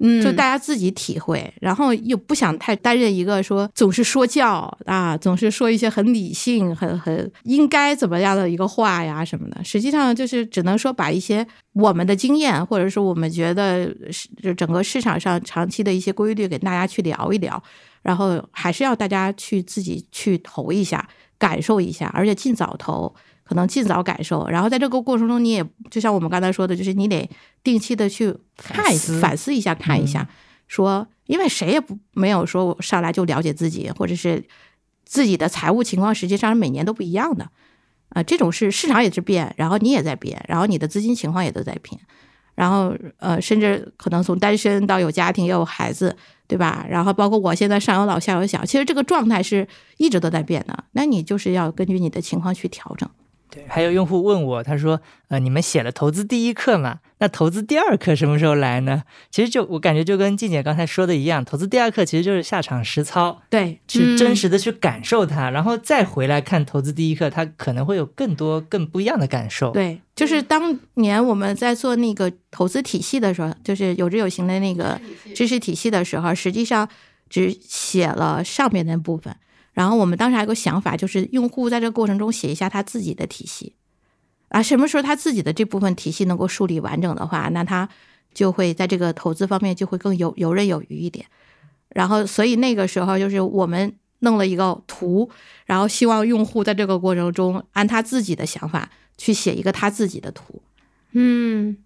嗯就大家自己体会，然后又不想太担任一个说总是说教啊，总是说一些很理性、很很应该怎么样的一个话呀什么的。实际上就是只能说把一些我们的经验，或者是我们觉得是就整个市场上长期的一些规律给大家去聊一聊，然后还是要大家去自己去投一下，感受一下，而且尽早投。可能尽早感受，然后在这个过程中，你也就像我们刚才说的，就是你得定期的去看反思。反思一下，看一下，说，因为谁也不没有说我上来就了解自己，或者是自己的财务情况，实际上每年都不一样的，啊、这种是市场也是变，然后你也在变，然后你的资金情况也都在变，然后呃，甚至可能从单身到有家庭，也有孩子，对吧？然后包括我现在上有老下有小，其实这个状态是一直都在变的，那你就是要根据你的情况去调整。对，还有用户问我，他说：“呃，你们写了投资第一课嘛？那投资第二课什么时候来呢？”其实就我感觉就跟静姐刚才说的一样，投资第二课其实就是下场实操，对，去真实的去感受它，然后再回来看投资第一课，它可能会有更多更不一样的感受。对，就是当年我们在做那个投资体系的时候，就是有知有行的那个知识体系的时候，实际上只写了上面那部分。然后我们当时还有个想法，就是用户在这个过程中写一下他自己的体系啊，什么时候他自己的这部分体系能够梳理完整的话，那他就会在这个投资方面就会更游游刃有余一点。然后，所以那个时候就是我们弄了一个图，然后希望用户在这个过程中按他自己的想法去写一个他自己的图。嗯，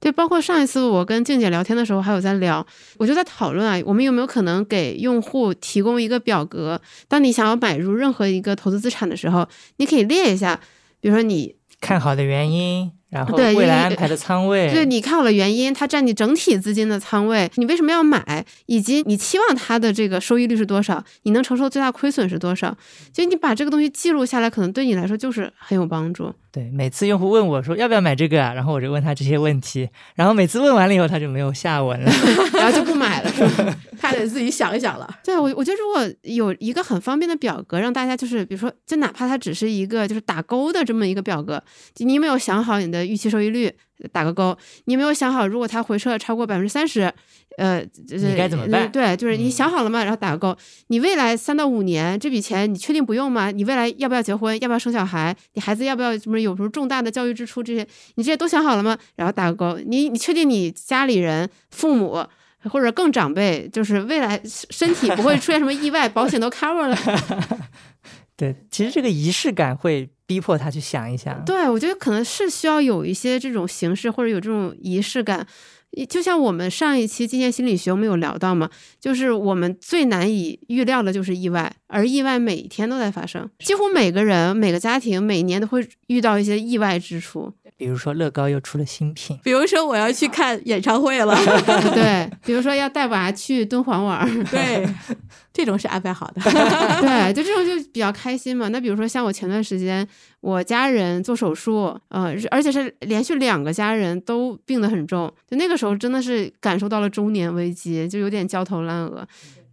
对，包括上一次我跟静姐聊天的时候，还有在聊，我就在讨论啊，我们有没有可能给用户提供一个表格，当你想要买入任何一个投资资产的时候，你可以列一下，比如说你看好的原因，然后未来安排的仓位，对你看好了原因，它占你整体资金的仓位，你为什么要买，以及你期望它的这个收益率是多少，你能承受最大亏损是多少？就你把这个东西记录下来，可能对你来说就是很有帮助。对，每次用户问我说要不要买这个啊，然后我就问他这些问题，然后每次问完了以后他就没有下文了。然后就不买了，是吧？他得自己想一想了。对我，我觉得如果有一个很方便的表格，让大家就是，比如说，就哪怕它只是一个就是打勾的这么一个表格，你有没有想好你的预期收益率，打个勾；你有没有想好，如果它回撤超过百分之三十，呃，就是你该怎么对，就是你嗯想好了吗？然后打个勾。你未来三到五年这笔钱，你确定不用吗？你未来要不要结婚？要不要生小孩？你孩子要不要什么有什么重大的教育支出？这些你这些都想好了吗？然后打个勾。你你确定你家里人、父母？或者更长辈，就是未来身体不会出现什么意外，保险都 cover 了。对，其实这个仪式感会逼迫他去想一想。对，我觉得可能是需要有一些这种形式，或者有这种仪式感。就像我们上一期纪念心理学我们有聊到嘛，就是我们最难以预料的就是意外，而意外每天都在发生，几乎每个人、每个家庭每年都会遇到一些意外支出。比如说乐高又出了新品，比如说我要去看演唱会了，对，比如说要带娃去敦煌玩儿，对，这种是安排好的。对，就这种就比较开心嘛。那比如说像我前段时间，我家人做手术，呃，而且是连续两个家人都病得很重，就那个时候真的是感受到了中年危机，就有点焦头烂额。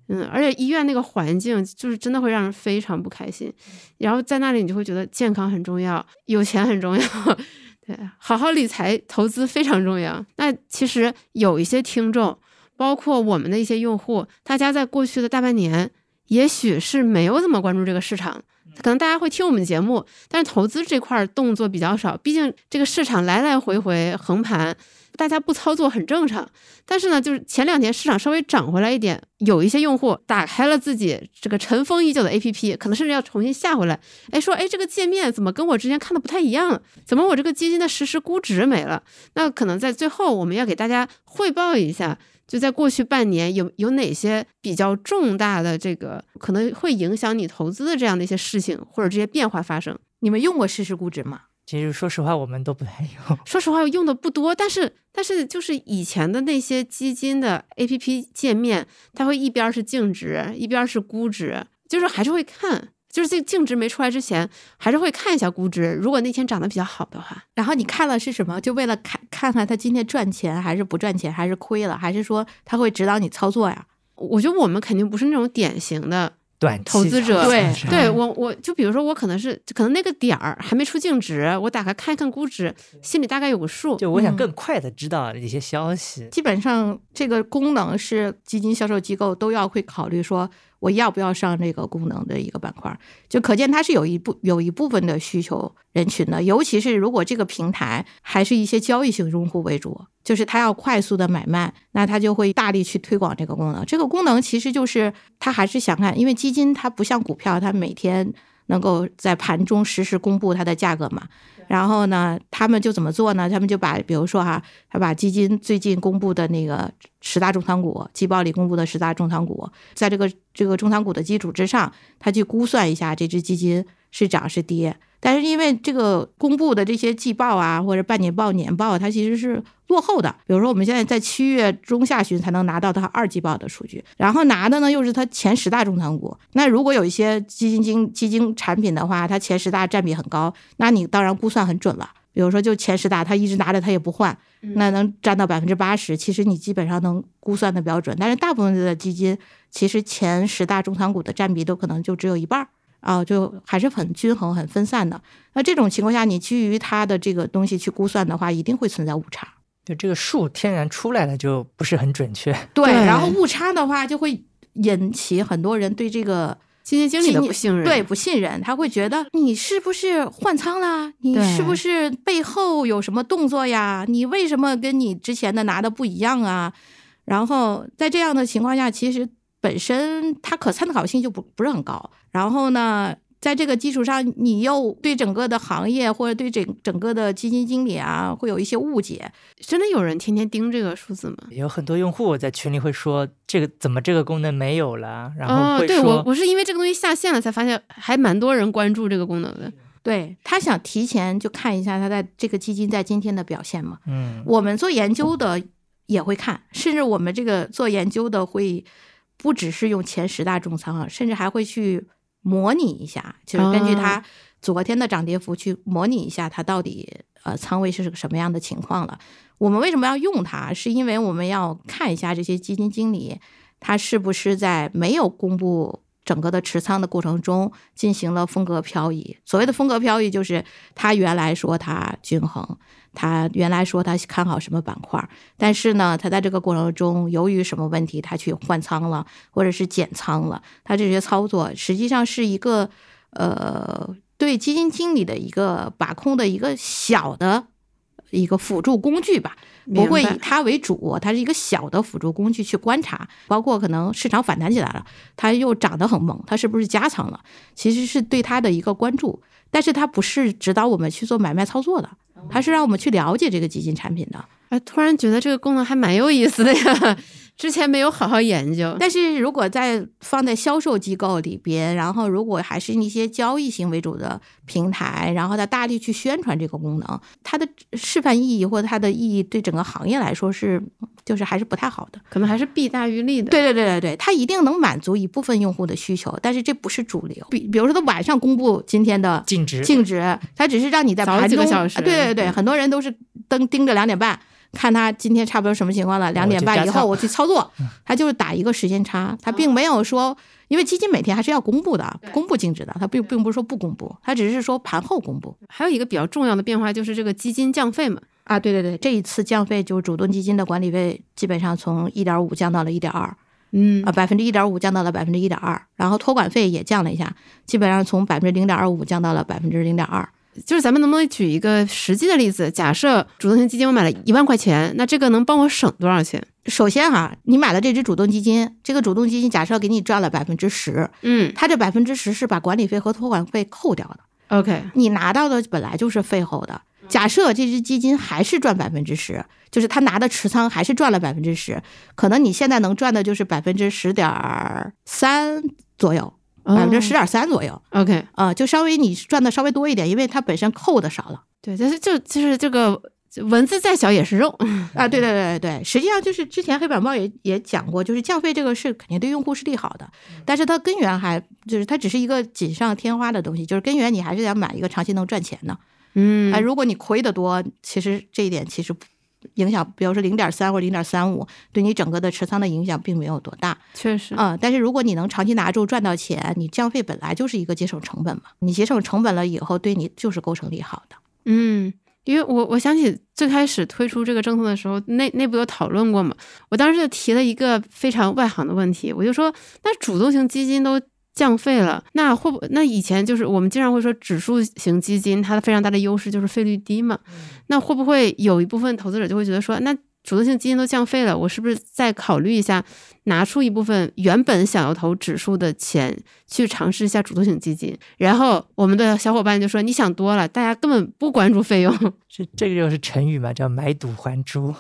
嗯，而且医院那个环境就是真的会让人非常不开心。然后在那里，你就会觉得健康很重要，有钱很重要，对，好好理财投资非常重要。那其实有一些听众，包括我们的一些用户，大家在过去的大半年，也许是没有怎么关注这个市场。可能大家会听我们节目，但是投资这块儿动作比较少，毕竟这个市场来来回回横盘，大家不操作很正常。但是呢，就是前两天市场稍微涨回来一点，有一些用户打开了自己这个尘封已久的 APP，可能甚至要重新下回来。哎，说哎这个界面怎么跟我之前看的不太一样了？怎么我这个基金的实时估值没了？那可能在最后我们要给大家汇报一下。就在过去半年，有有哪些比较重大的这个可能会影响你投资的这样的一些事情或者这些变化发生？你们用过实时估值吗？其实说实话，我们都不太用。说实话，用的不多，但是但是就是以前的那些基金的 A P P 界面，它会一边是净值，一边是估值，就是还是会看。就是这净值没出来之前，还是会看一下估值。如果那天涨得比较好的话，然后你看了是什么？就为了看看看它今天赚钱还是不赚钱，还是亏了，还是说它会指导你操作呀？我觉得我们肯定不是那种典型的短期投资者对对我，我就比如说我可能是可能那个点儿还没出净值，我打开看一看估值，心里大概有个数。就我想嗯更快的知道一些消息。基本上这个功能是基金销售机构都要会考虑说，我要不要上这个功能的一个板块，就可见它是有一部有一部分的需求人群的，尤其是如果这个平台还是一些交易型用户为主，就是他要快速的买卖，那他就会大力去推广这个功能。这个功能其实就是他还是想看，因为基金它不像股票，它每天能够在盘中实时公布它的价格嘛。然后呢，他们就怎么做呢？他们就把，比如说哈，他把基金最近公布的那个十大重仓股季报里公布的十大重仓股，在这个这个重仓股的基础之上，他去估算一下这只基金是涨是跌。但是因为这个公布的这些季报啊，或者半年报、年报，它其实是落后的。比如说我们现在在七月中下旬才能拿到它二季报的数据，然后拿的呢又是它前十大重仓股。那如果有一些基金经基金产品的话，它前十大占比很高，那你当然估算很准了。比如说就前十大，他一直拿着他也不换，那能占到百分之八十，其实你基本上能估算的比较准。但是大部分的基金其实前十大重仓股的占比都可能就只有一半儿。啊，就还是很均衡、很分散的。那这种情况下，你基于它的这个东西去估算的话，一定会存在误差。就这个数天然出来的，就不是很准确。对，对然后误差的话，就会引起很多人对这个基金经理的不信任，对不信任，他会觉得你是不是换仓啦？你是不是背后有什么动作呀？你为什么跟你之前的拿的不一样啊？然后在这样的情况下，其实本身它可参考性就不不是很高。然后呢，在这个基础上，你又对整个的行业或者对整整个的基金经理啊，会有一些误解。真的有人天天盯这个数字吗？有很多用户在群里会说，这个怎么这个功能没有了？然后哦，对，我我是因为这个东西下线了才发现，还蛮多人关注这个功能的。对他想提前就看一下他在这个基金在今天的表现嘛。嗯我们做研究的也会看，甚至我们这个做研究的会不只是用前十大重仓啊，甚至还会去模拟一下，就是根据它昨天的涨跌幅去模拟一下它到底呃仓位是个什么样的情况了。我们为什么要用它？是因为我们要看一下这些基金经理他是不是在没有公布。整个的持仓的过程中进行了风格漂移。所谓的风格漂移，就是他原来说他均衡，他原来说他看好什么板块，但是呢，他在这个过程中由于什么问题，他去换仓了，或者是减仓了。他这些操作实际上是一个呃，对基金经理的一个把控的一个小的一个辅助工具吧。不会以它为主，它是一个小的辅助工具去观察，包括可能市场反弹起来了，它又涨得很猛，它是不是加仓了？其实是对它的一个关注，但是它不是指导我们去做买卖操作的，它是让我们去了解这个基金产品的。哎，突然觉得这个功能还蛮有意思的呀。之前没有好好研究，但是如果在放在销售机构里边，然后如果还是一些交易型为主的平台，然后他大力去宣传这个功能，它的示范意义或者它的意义对整个行业来说是，就是还是不太好的，可能还是弊大于利的。对对对对对，它一定能满足一部分用户的需求，但是这不是主流。比比如说，他晚上公布今天的净值，净值，它只是让你在盘中，对对对，很多人都是登盯着两点半。看他今天差不多什么情况了，两点半以后我去操作，他就是打一个时间差，他并没有说，因为基金每天还是要公布的，公布净值的，他并并不是说不公布，他只是说盘后公布。还有一个比较重要的变化就是这个基金降费嘛，啊，对对对，这一次降费就是主动基金的管理费基本上从一点五降到了一点二，嗯。啊，百分之一点五降到了百分之一点二，然后托管费也降了一下，基本上从百分之零点二五降到了百分之零点二。就是咱们能不能举一个实际的例子？假设主动型基金我买了一万块钱，那这个能帮我省多少钱？首先哈，你买了这只主动基金，这个主动基金假设给你赚了百分之十，嗯，它这百分之十是把管理费和托管费扣掉的。OK，你拿到的本来就是费后的。假设这只基金还是赚百分之十，就是他拿的持仓还是赚了百分之十，可能你现在能赚的就是百分之十点三左右。百分之十点三左右，OK，啊、呃，就稍微你赚的稍微多一点，因为它本身扣的少了。对，但是就就是这个文字再小也是肉 啊！对对对对，实际上就是之前黑板报也也讲过，就是降费这个是肯定对用户是利好的，但是它根源还就是它只是一个锦上添花的东西，就是根源你还是要买一个长期能赚钱的。嗯，啊、呃，如果你亏的多，其实这一点其实。影响，比如说零点三或者零点三五，对你整个的持仓的影响并没有多大。确实，嗯，但是如果你能长期拿住赚到钱，你降费本来就是一个节省成本嘛，你节省成本了以后，对你就是构成利好的。嗯，因为我我想起最开始推出这个政策的时候，内内部有讨论过嘛，我当时就提了一个非常外行的问题，我就说，那主动型基金都。降费了，那会不那以前就是我们经常会说指数型基金它的非常大的优势就是费率低嘛，那会不会有一部分投资者就会觉得说，那主动性基金都降费了，我是不是再考虑一下，拿出一部分原本想要投指数的钱去尝试一下主动型基金？然后我们的小伙伴就说你想多了，大家根本不关注费用。这这个就是成语嘛，叫买椟还珠。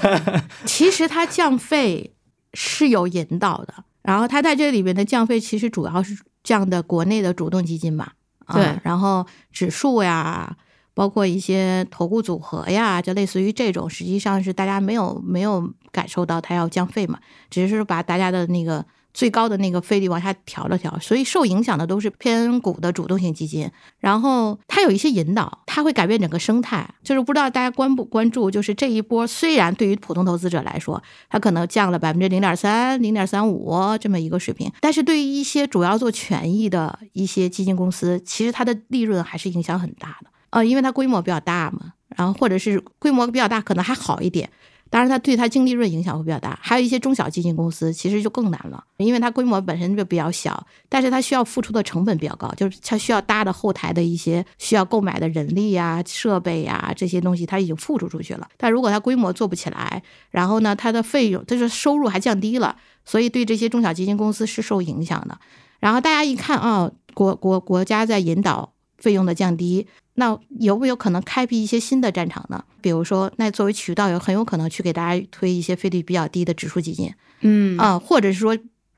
其实它降费是有引导的。然后它在这里边的降费，其实主要是降的国内的主动基金嘛，对、啊，然后指数呀，包括一些投顾组合呀，就类似于这种，实际上是大家没有没有感受到它要降费嘛，只是把大家的那个最高的那个费率往下调了调，所以受影响的都是偏股的主动性基金。然后它有一些引导，它会改变整个生态，就是不知道大家关不关注，就是这一波虽然对于普通投资者来说，它可能降了百分之零点三、零点三五这么一个水平，但是对于一些主要做权益的一些基金公司，其实它的利润还是影响很大的。呃，因为它规模比较大嘛，然后或者是规模比较大，可能还好一点。当然，它对它净利润影响会比较大。还有一些中小基金公司，其实就更难了，因为它规模本身就比较小，但是它需要付出的成本比较高，就是它需要搭的后台的一些需要购买的人力呀、设备呀这些东西，它已经付出出去了。但如果它规模做不起来，然后呢，它的费用，就是收入还降低了，所以对这些中小基金公司是受影响的。然后大家一看啊、国国国家在引导费用的降低。那有没有可能开辟一些新的战场呢？比如说，那作为渠道，有很有可能去给大家推一些费率比较低的指数基金，嗯啊，或者是说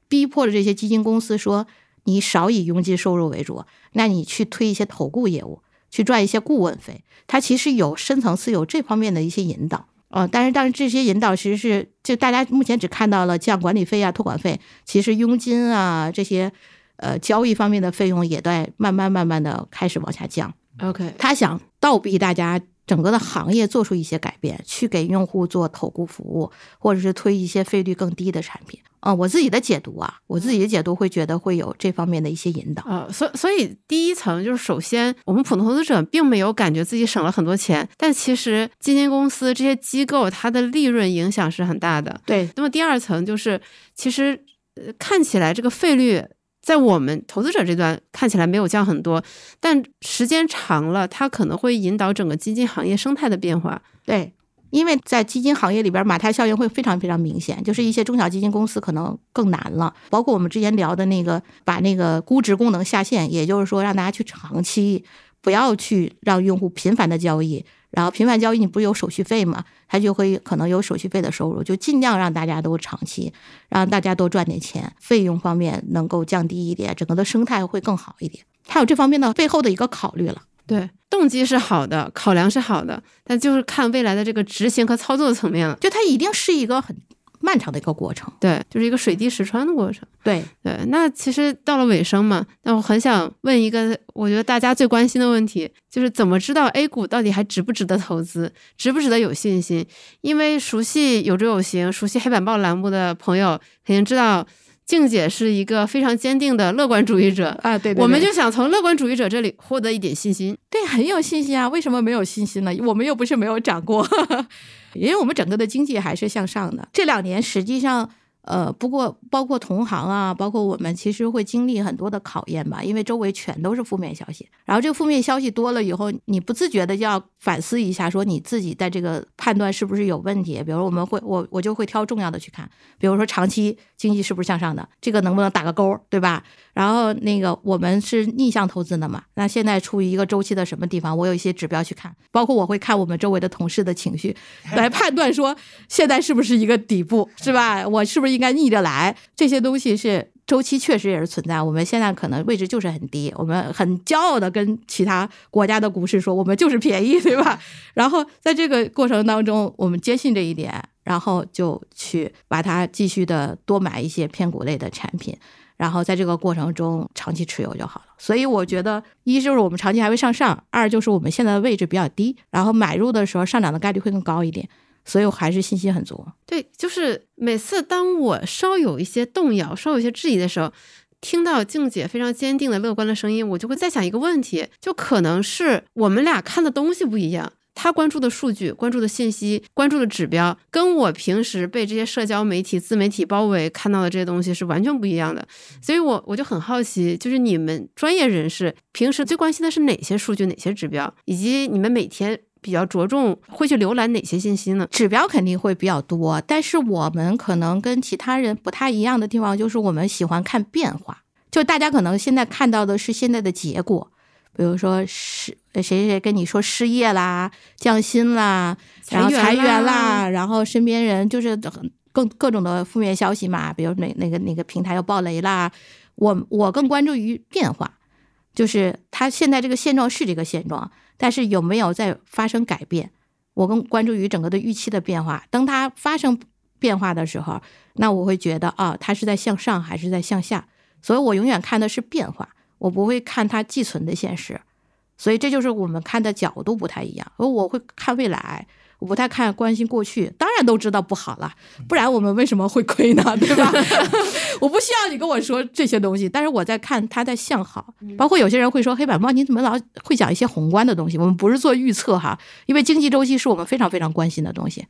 逼迫着这些基金公司说，你少以佣金收入为主，那你去推一些投顾业务，去赚一些顾问费，它其实有深层次有这方面的一些引导。呃，但是但是这些引导其实是就大家目前只看到了降管理费啊、托管费，其实佣金啊这些呃交易方面的费用也在慢慢慢慢的开始往下降。OK，他想倒逼大家整个的行业做出一些改变，去给用户做投顾服务，或者是推一些费率更低的产品。啊、我自己的解读啊，我自己的解读会觉得会有这方面的一些引导。呃，所所以第一层就是，首先我们普通投资者并没有感觉自己省了很多钱，但其实基金公司这些机构它的利润影响是很大的。对，那么第二层就是，其实呃看起来这个费率在我们投资者这端看起来没有降很多，但时间长了，它可能会引导整个基金行业生态的变化。对，因为在基金行业里边，马太效应会非常非常明显，就是一些中小基金公司可能更难了。包括我们之前聊的那个，把那个估值功能下线，也就是说让大家去长期，不要去让用户频繁的交易。然后频繁交易，你不是有手续费吗？他就会可能有手续费的收入，就尽量让大家都长期，让大家多赚点钱，费用方面能够降低一点，整个的生态会更好一点。它有这方面的背后的一个考虑了。对，动机是好的，考量是好的，但就是看未来的这个执行和操作层面了。就它一定是一个很漫长的一个过程。对，就是一个水滴石穿的过程。对，对，那其实到了尾声嘛，那我很想问一个，我觉得大家最关心的问题，就是怎么知道 A 股到底还值不值得投资，值不值得有信心？因为熟悉有追有行、熟悉黑板报栏目的朋友肯定知道，静姐是一个非常坚定的乐观主义者。啊，对我们就想从乐观主义者这里获得一点信心。对很有信心啊。为什么没有信心呢？我们又不是没有涨过，因为我们整个的经济还是向上的。这两年实际上。呃，不过包括同行啊，包括我们，其实会经历很多的考验吧，因为周围全都是负面消息。然后这个负面消息多了以后，你不自觉的就要反思一下，说你自己在这个判断是不是有问题。比如我们会，我我就会挑重要的去看，比如说长期经济是不是向上的，这个能不能打个勾，对吧？然后那个我们是逆向投资的嘛，那现在处于一个周期的什么地方，我有一些指标去看，包括我会看我们周围的同事的情绪，来判断说现在是不是一个底部，是吧？我是不是应该逆着来？这些东西是周期确实也是存在。我们现在可能位置就是很低，我们很骄傲的跟其他国家的股市说，我们就是便宜，对吧？然后在这个过程当中，我们坚信这一点，然后就去把它继续的多买一些偏股类的产品。然后在这个过程中长期持有就好了。所以我觉得，一就是我们长期还会上上，二就是我们现在的位置比较低，然后买入的时候上涨的概率会更高一点。所以我还是信心很足。对，就是每次当我稍有一些动摇、稍有一些质疑的时候，听到静姐非常坚定的乐观的声音，我就会在想一个问题，就可能是我们俩看的东西不一样。他关注的数据、关注的信息、关注的指标，跟我平时被这些社交媒体、自媒体包围看到的这些东西是完全不一样的。所以我我就很好奇，就是你们专业人士平时最关心的是哪些数据、哪些指标，以及你们每天比较着重会去浏览哪些信息呢？指标肯定会比较多，但是我们可能跟其他人不太一样的地方，就是我们喜欢看变化。就大家可能现在看到的是现在的结果，比如说失谁谁谁跟你说失业啦、降薪啦，然后裁员啦，然后身边人就是很各各种的负面消息嘛，比如哪那个哪个平台要爆雷啦。我我更关注于变化，就是他现在这个现状是这个现状，但是有没有在发生改变？我更关注于整个的预期的变化。当它发生变化的时候，那我会觉得啊，它是在向上还是在向下？所以我永远看的是变化，我不会看它寄存的现实。所以这就是我们看的角度不太一样。而我会看未来，我不太看关心过去。当然都知道不好了，不然我们为什么会亏呢？对吧？我不需要你跟我说这些东西，但是我在看它在向好。包括有些人会说黑板报你怎么老会讲一些宏观的东西？我们不是做预测哈，因为经济周期是我们非常非常关心的东西。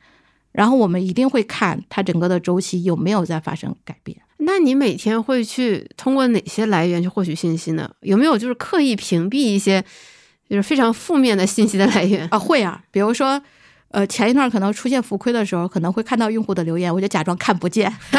然后我们一定会看它整个的周期有没有在发生改变。那你每天会去通过哪些来源去获取信息呢？有没有就是刻意屏蔽一些就是非常负面的信息的来源啊？会啊，比如说，呃，前一段可能出现浮亏的时候，可能会看到用户的留言，我就假装看不见。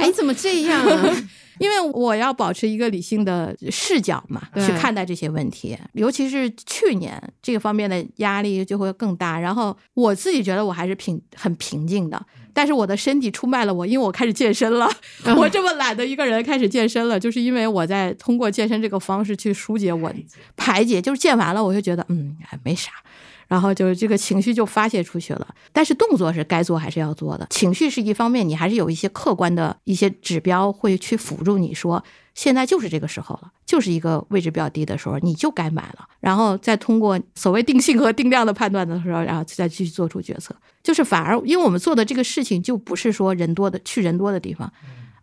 哎，怎么这样啊？因为我要保持一个理性的视角嘛，去看待这些问题。尤其是去年这个方面的压力就会更大。然后我自己觉得我还是平很平静的，但是我的身体出卖了我，因为我开始健身了。我这么懒的一个人开始健身了，就是因为我在通过健身这个方式去疏解我排解，就是健完了我就觉得嗯哎没啥。然后就是这个情绪就发泄出去了，但是动作是该做还是要做的。情绪是一方面，你还是有一些客观的一些指标会去辅助你说，现在就是这个时候了，就是一个位置比较低的时候，你就该买了。然后再通过所谓定性和定量的判断的时候，然后再去做出决策。就是反而因为我们做的这个事情就不是说人多的去人多的地方，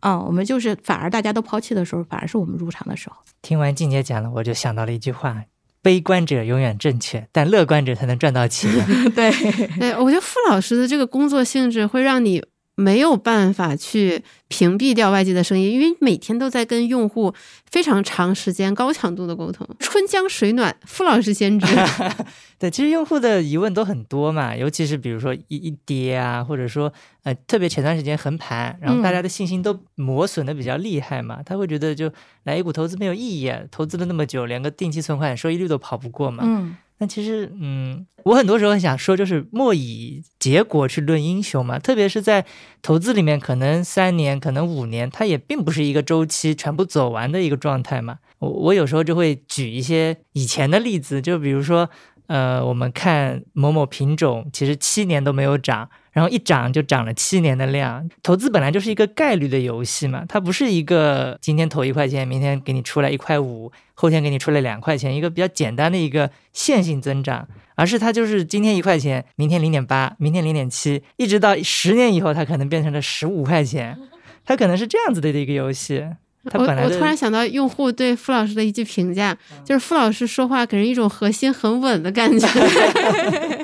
啊、我们就是反而大家都抛弃的时候，反而是我们入场的时候。听完静姐讲了，我就想到了一句话：悲观者永远正确，但乐观者才能赚到钱。对，对，我觉得傅老师的这个工作性质会让你没有办法去屏蔽掉外界的声音，因为每天都在跟用户非常长时间、高强度的沟通。春江水暖，傅老师先知。对，其实用户的疑问都很多嘛，尤其是比如说一一跌啊，或者说呃特别前段时间横盘，然后大家的信心都磨损的比较厉害嘛，他会觉得就来 A 股投资没有意义，啊，投资了那么久，连个定期存款收益率都跑不过嘛。嗯但其实，嗯，我很多时候想说，就是莫以结果去论英雄嘛。特别是在投资里面，可能三年，可能五年，它也并不是一个周期全部走完的一个状态嘛。我我有时候就会举一些以前的例子，就比如说，呃，我们看某某品种，其实七年都没有涨，然后一涨就涨了七年的量。投资本来就是一个概率的游戏嘛，它不是一个今天投一块钱，明天给你出来一块五，后天给你出来两块钱，一个比较简单的一个线性增长，而是它就是今天一块钱，明天零点八，明天零点七，一直到十年以后，它可能变成了十五块钱，它可能是这样子的一个游戏。它我本来的我突然想到用户对傅老师的一句评价，就是傅老师说话给人一种核心很稳的感觉。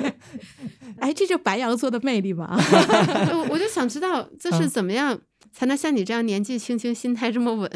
哎，这就白羊座的魅力嘛。我我就想知道，这是嗯怎么样才能像你这样年纪轻轻、心态这么稳、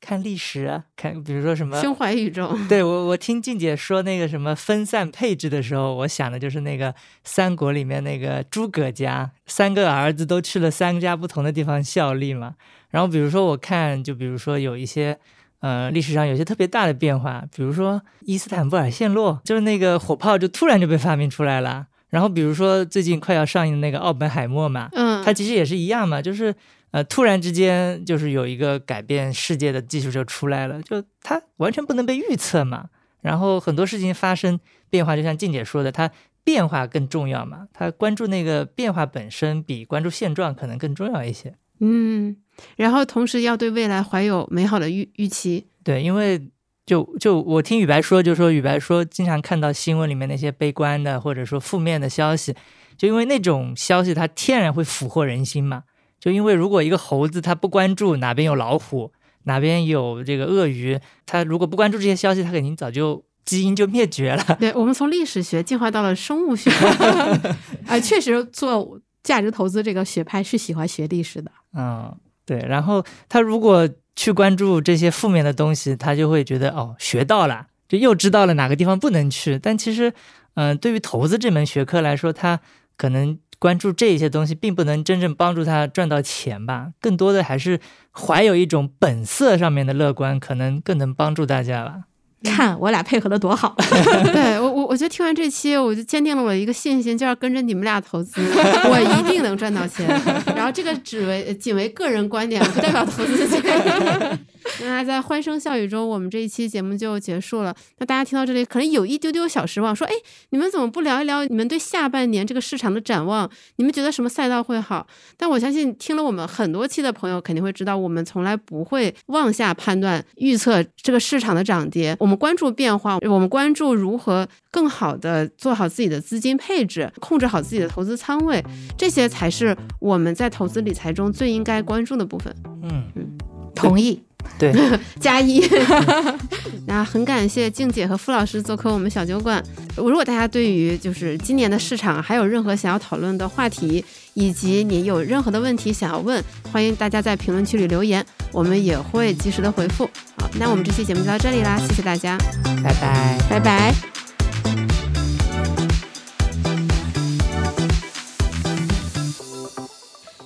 看历史啊，看比如说什么胸怀宇宙？对我，我听静姐说那个什么分散配置的时候，我想的就是那个三国里面那个诸葛家，三个儿子都去了三家不同的地方效力嘛。然后比如说我看，就比如说有一些呃历史上有些特别大的变化，比如说伊斯坦布尔陷落，就是那个火炮就突然就被发明出来了。然后比如说最近快要上映的那个奥本海默嘛，嗯，它其实也是一样嘛，就是呃，突然之间就是有一个改变世界的技术就出来了，就它完全不能被预测嘛。然后很多事情发生变化，就像静姐说的，它变化更重要嘛，它关注那个变化本身比关注现状可能更重要一些。嗯，然后同时要对未来怀有美好的预预期。对，因为就就我听宇白说，就说宇白说经常看到新闻里面那些悲观的或者说负面的消息，就因为那种消息它天然会俘获人心嘛。就因为如果一个猴子它不关注哪边有老虎，哪边有这个鳄鱼，它如果不关注这些消息，它肯定早就基因就灭绝了。对我们从历史学进化到了生物学。啊，确实做价值投资这个学派是喜欢学历史的。嗯，对。然后他如果去关注这些负面的东西，他就会觉得哦，学到了，就又知道了哪个地方不能去。但其实，嗯、对于投资这门学科来说，他可能关注这些东西，并不能真正帮助他赚到钱吧。更多的还是怀有一种本色上面的乐观，可能更能帮助大家吧。看我俩配合的多好，对我觉得听完这期，我就坚定了我一个信心，就要跟着你们俩投资，我一定能赚到钱。然后这个只为仅为个人观点，不代表投资建议。那在欢声笑语中，我们这一期节目就结束了。那大家听到这里，可能有一丢丢小失望，说：“哎，你们怎么不聊一聊你们对下半年这个市场的展望？你们觉得什么赛道会好？”但我相信听了我们很多期的朋友肯定会知道，我们从来不会妄下判断、预测这个市场的涨跌。我们关注变化，我们关注如何更好的做好自己的资金配置，控制好自己的投资仓位，这些才是我们在投资理财中最应该关注的部分。嗯，同意。对，加一。那很感谢静姐和傅老师做客我们小酒馆。如果大家对于就是今年的市场还有任何想要讨论的话题，以及你有任何的问题想要问，欢迎大家在评论区里留言，我们也会及时的回复。好，那我们这期节目就到这里啦，谢谢大家。拜拜。拜拜。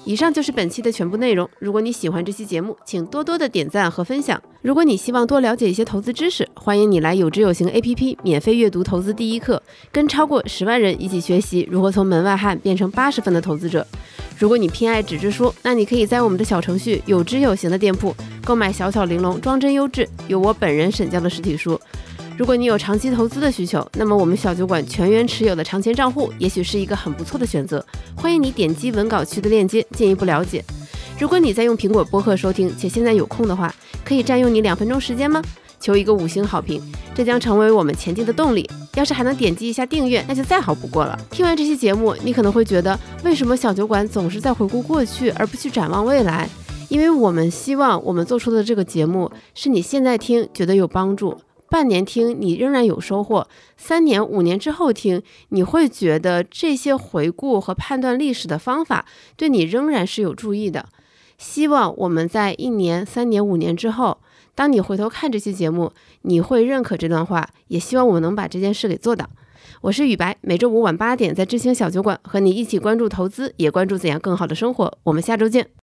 以上就是本期的全部内容。如果你喜欢这期节目，请多多的点赞和分享。如果你希望多了解一些投资知识，欢迎你来有知有行 APP 免费阅读投资第一课，跟超过十万人一起学习如何从门外汉变成八十分的投资者。如果你偏爱纸质书，那你可以在我们的小程序有知有行的店铺购买小巧玲珑、装帧优质、有我本人审教的实体书。如果你有长期投资的需求，那么我们小酒馆全员持有的长钱账户也许是一个很不错的选择。欢迎你点击文稿区的链接进一步了解。如果你在用苹果播客收听，且现在有空的话，可以占用你两分钟时间吗？求一个五星好评，这将成为我们前进的动力。要是还能点击一下订阅，那就再好不过了。听完这期节目，你可能会觉得，为什么小酒馆总是在回顾过去，而不去展望未来？因为我们希望我们做出的这个节目，是你现在听觉得有帮助。半年听你仍然有收获，三年、五年之后听，你会觉得这些回顾和判断历史的方法对你仍然是有注意的。希望我们在一年、三年、五年之后，当你回头看这期节目，你会认可这段话。也希望我们能把这件事给做到。我是雨白，每周五晚八点在知行小酒馆和你一起关注投资，也关注怎样更好的生活。我们下周见。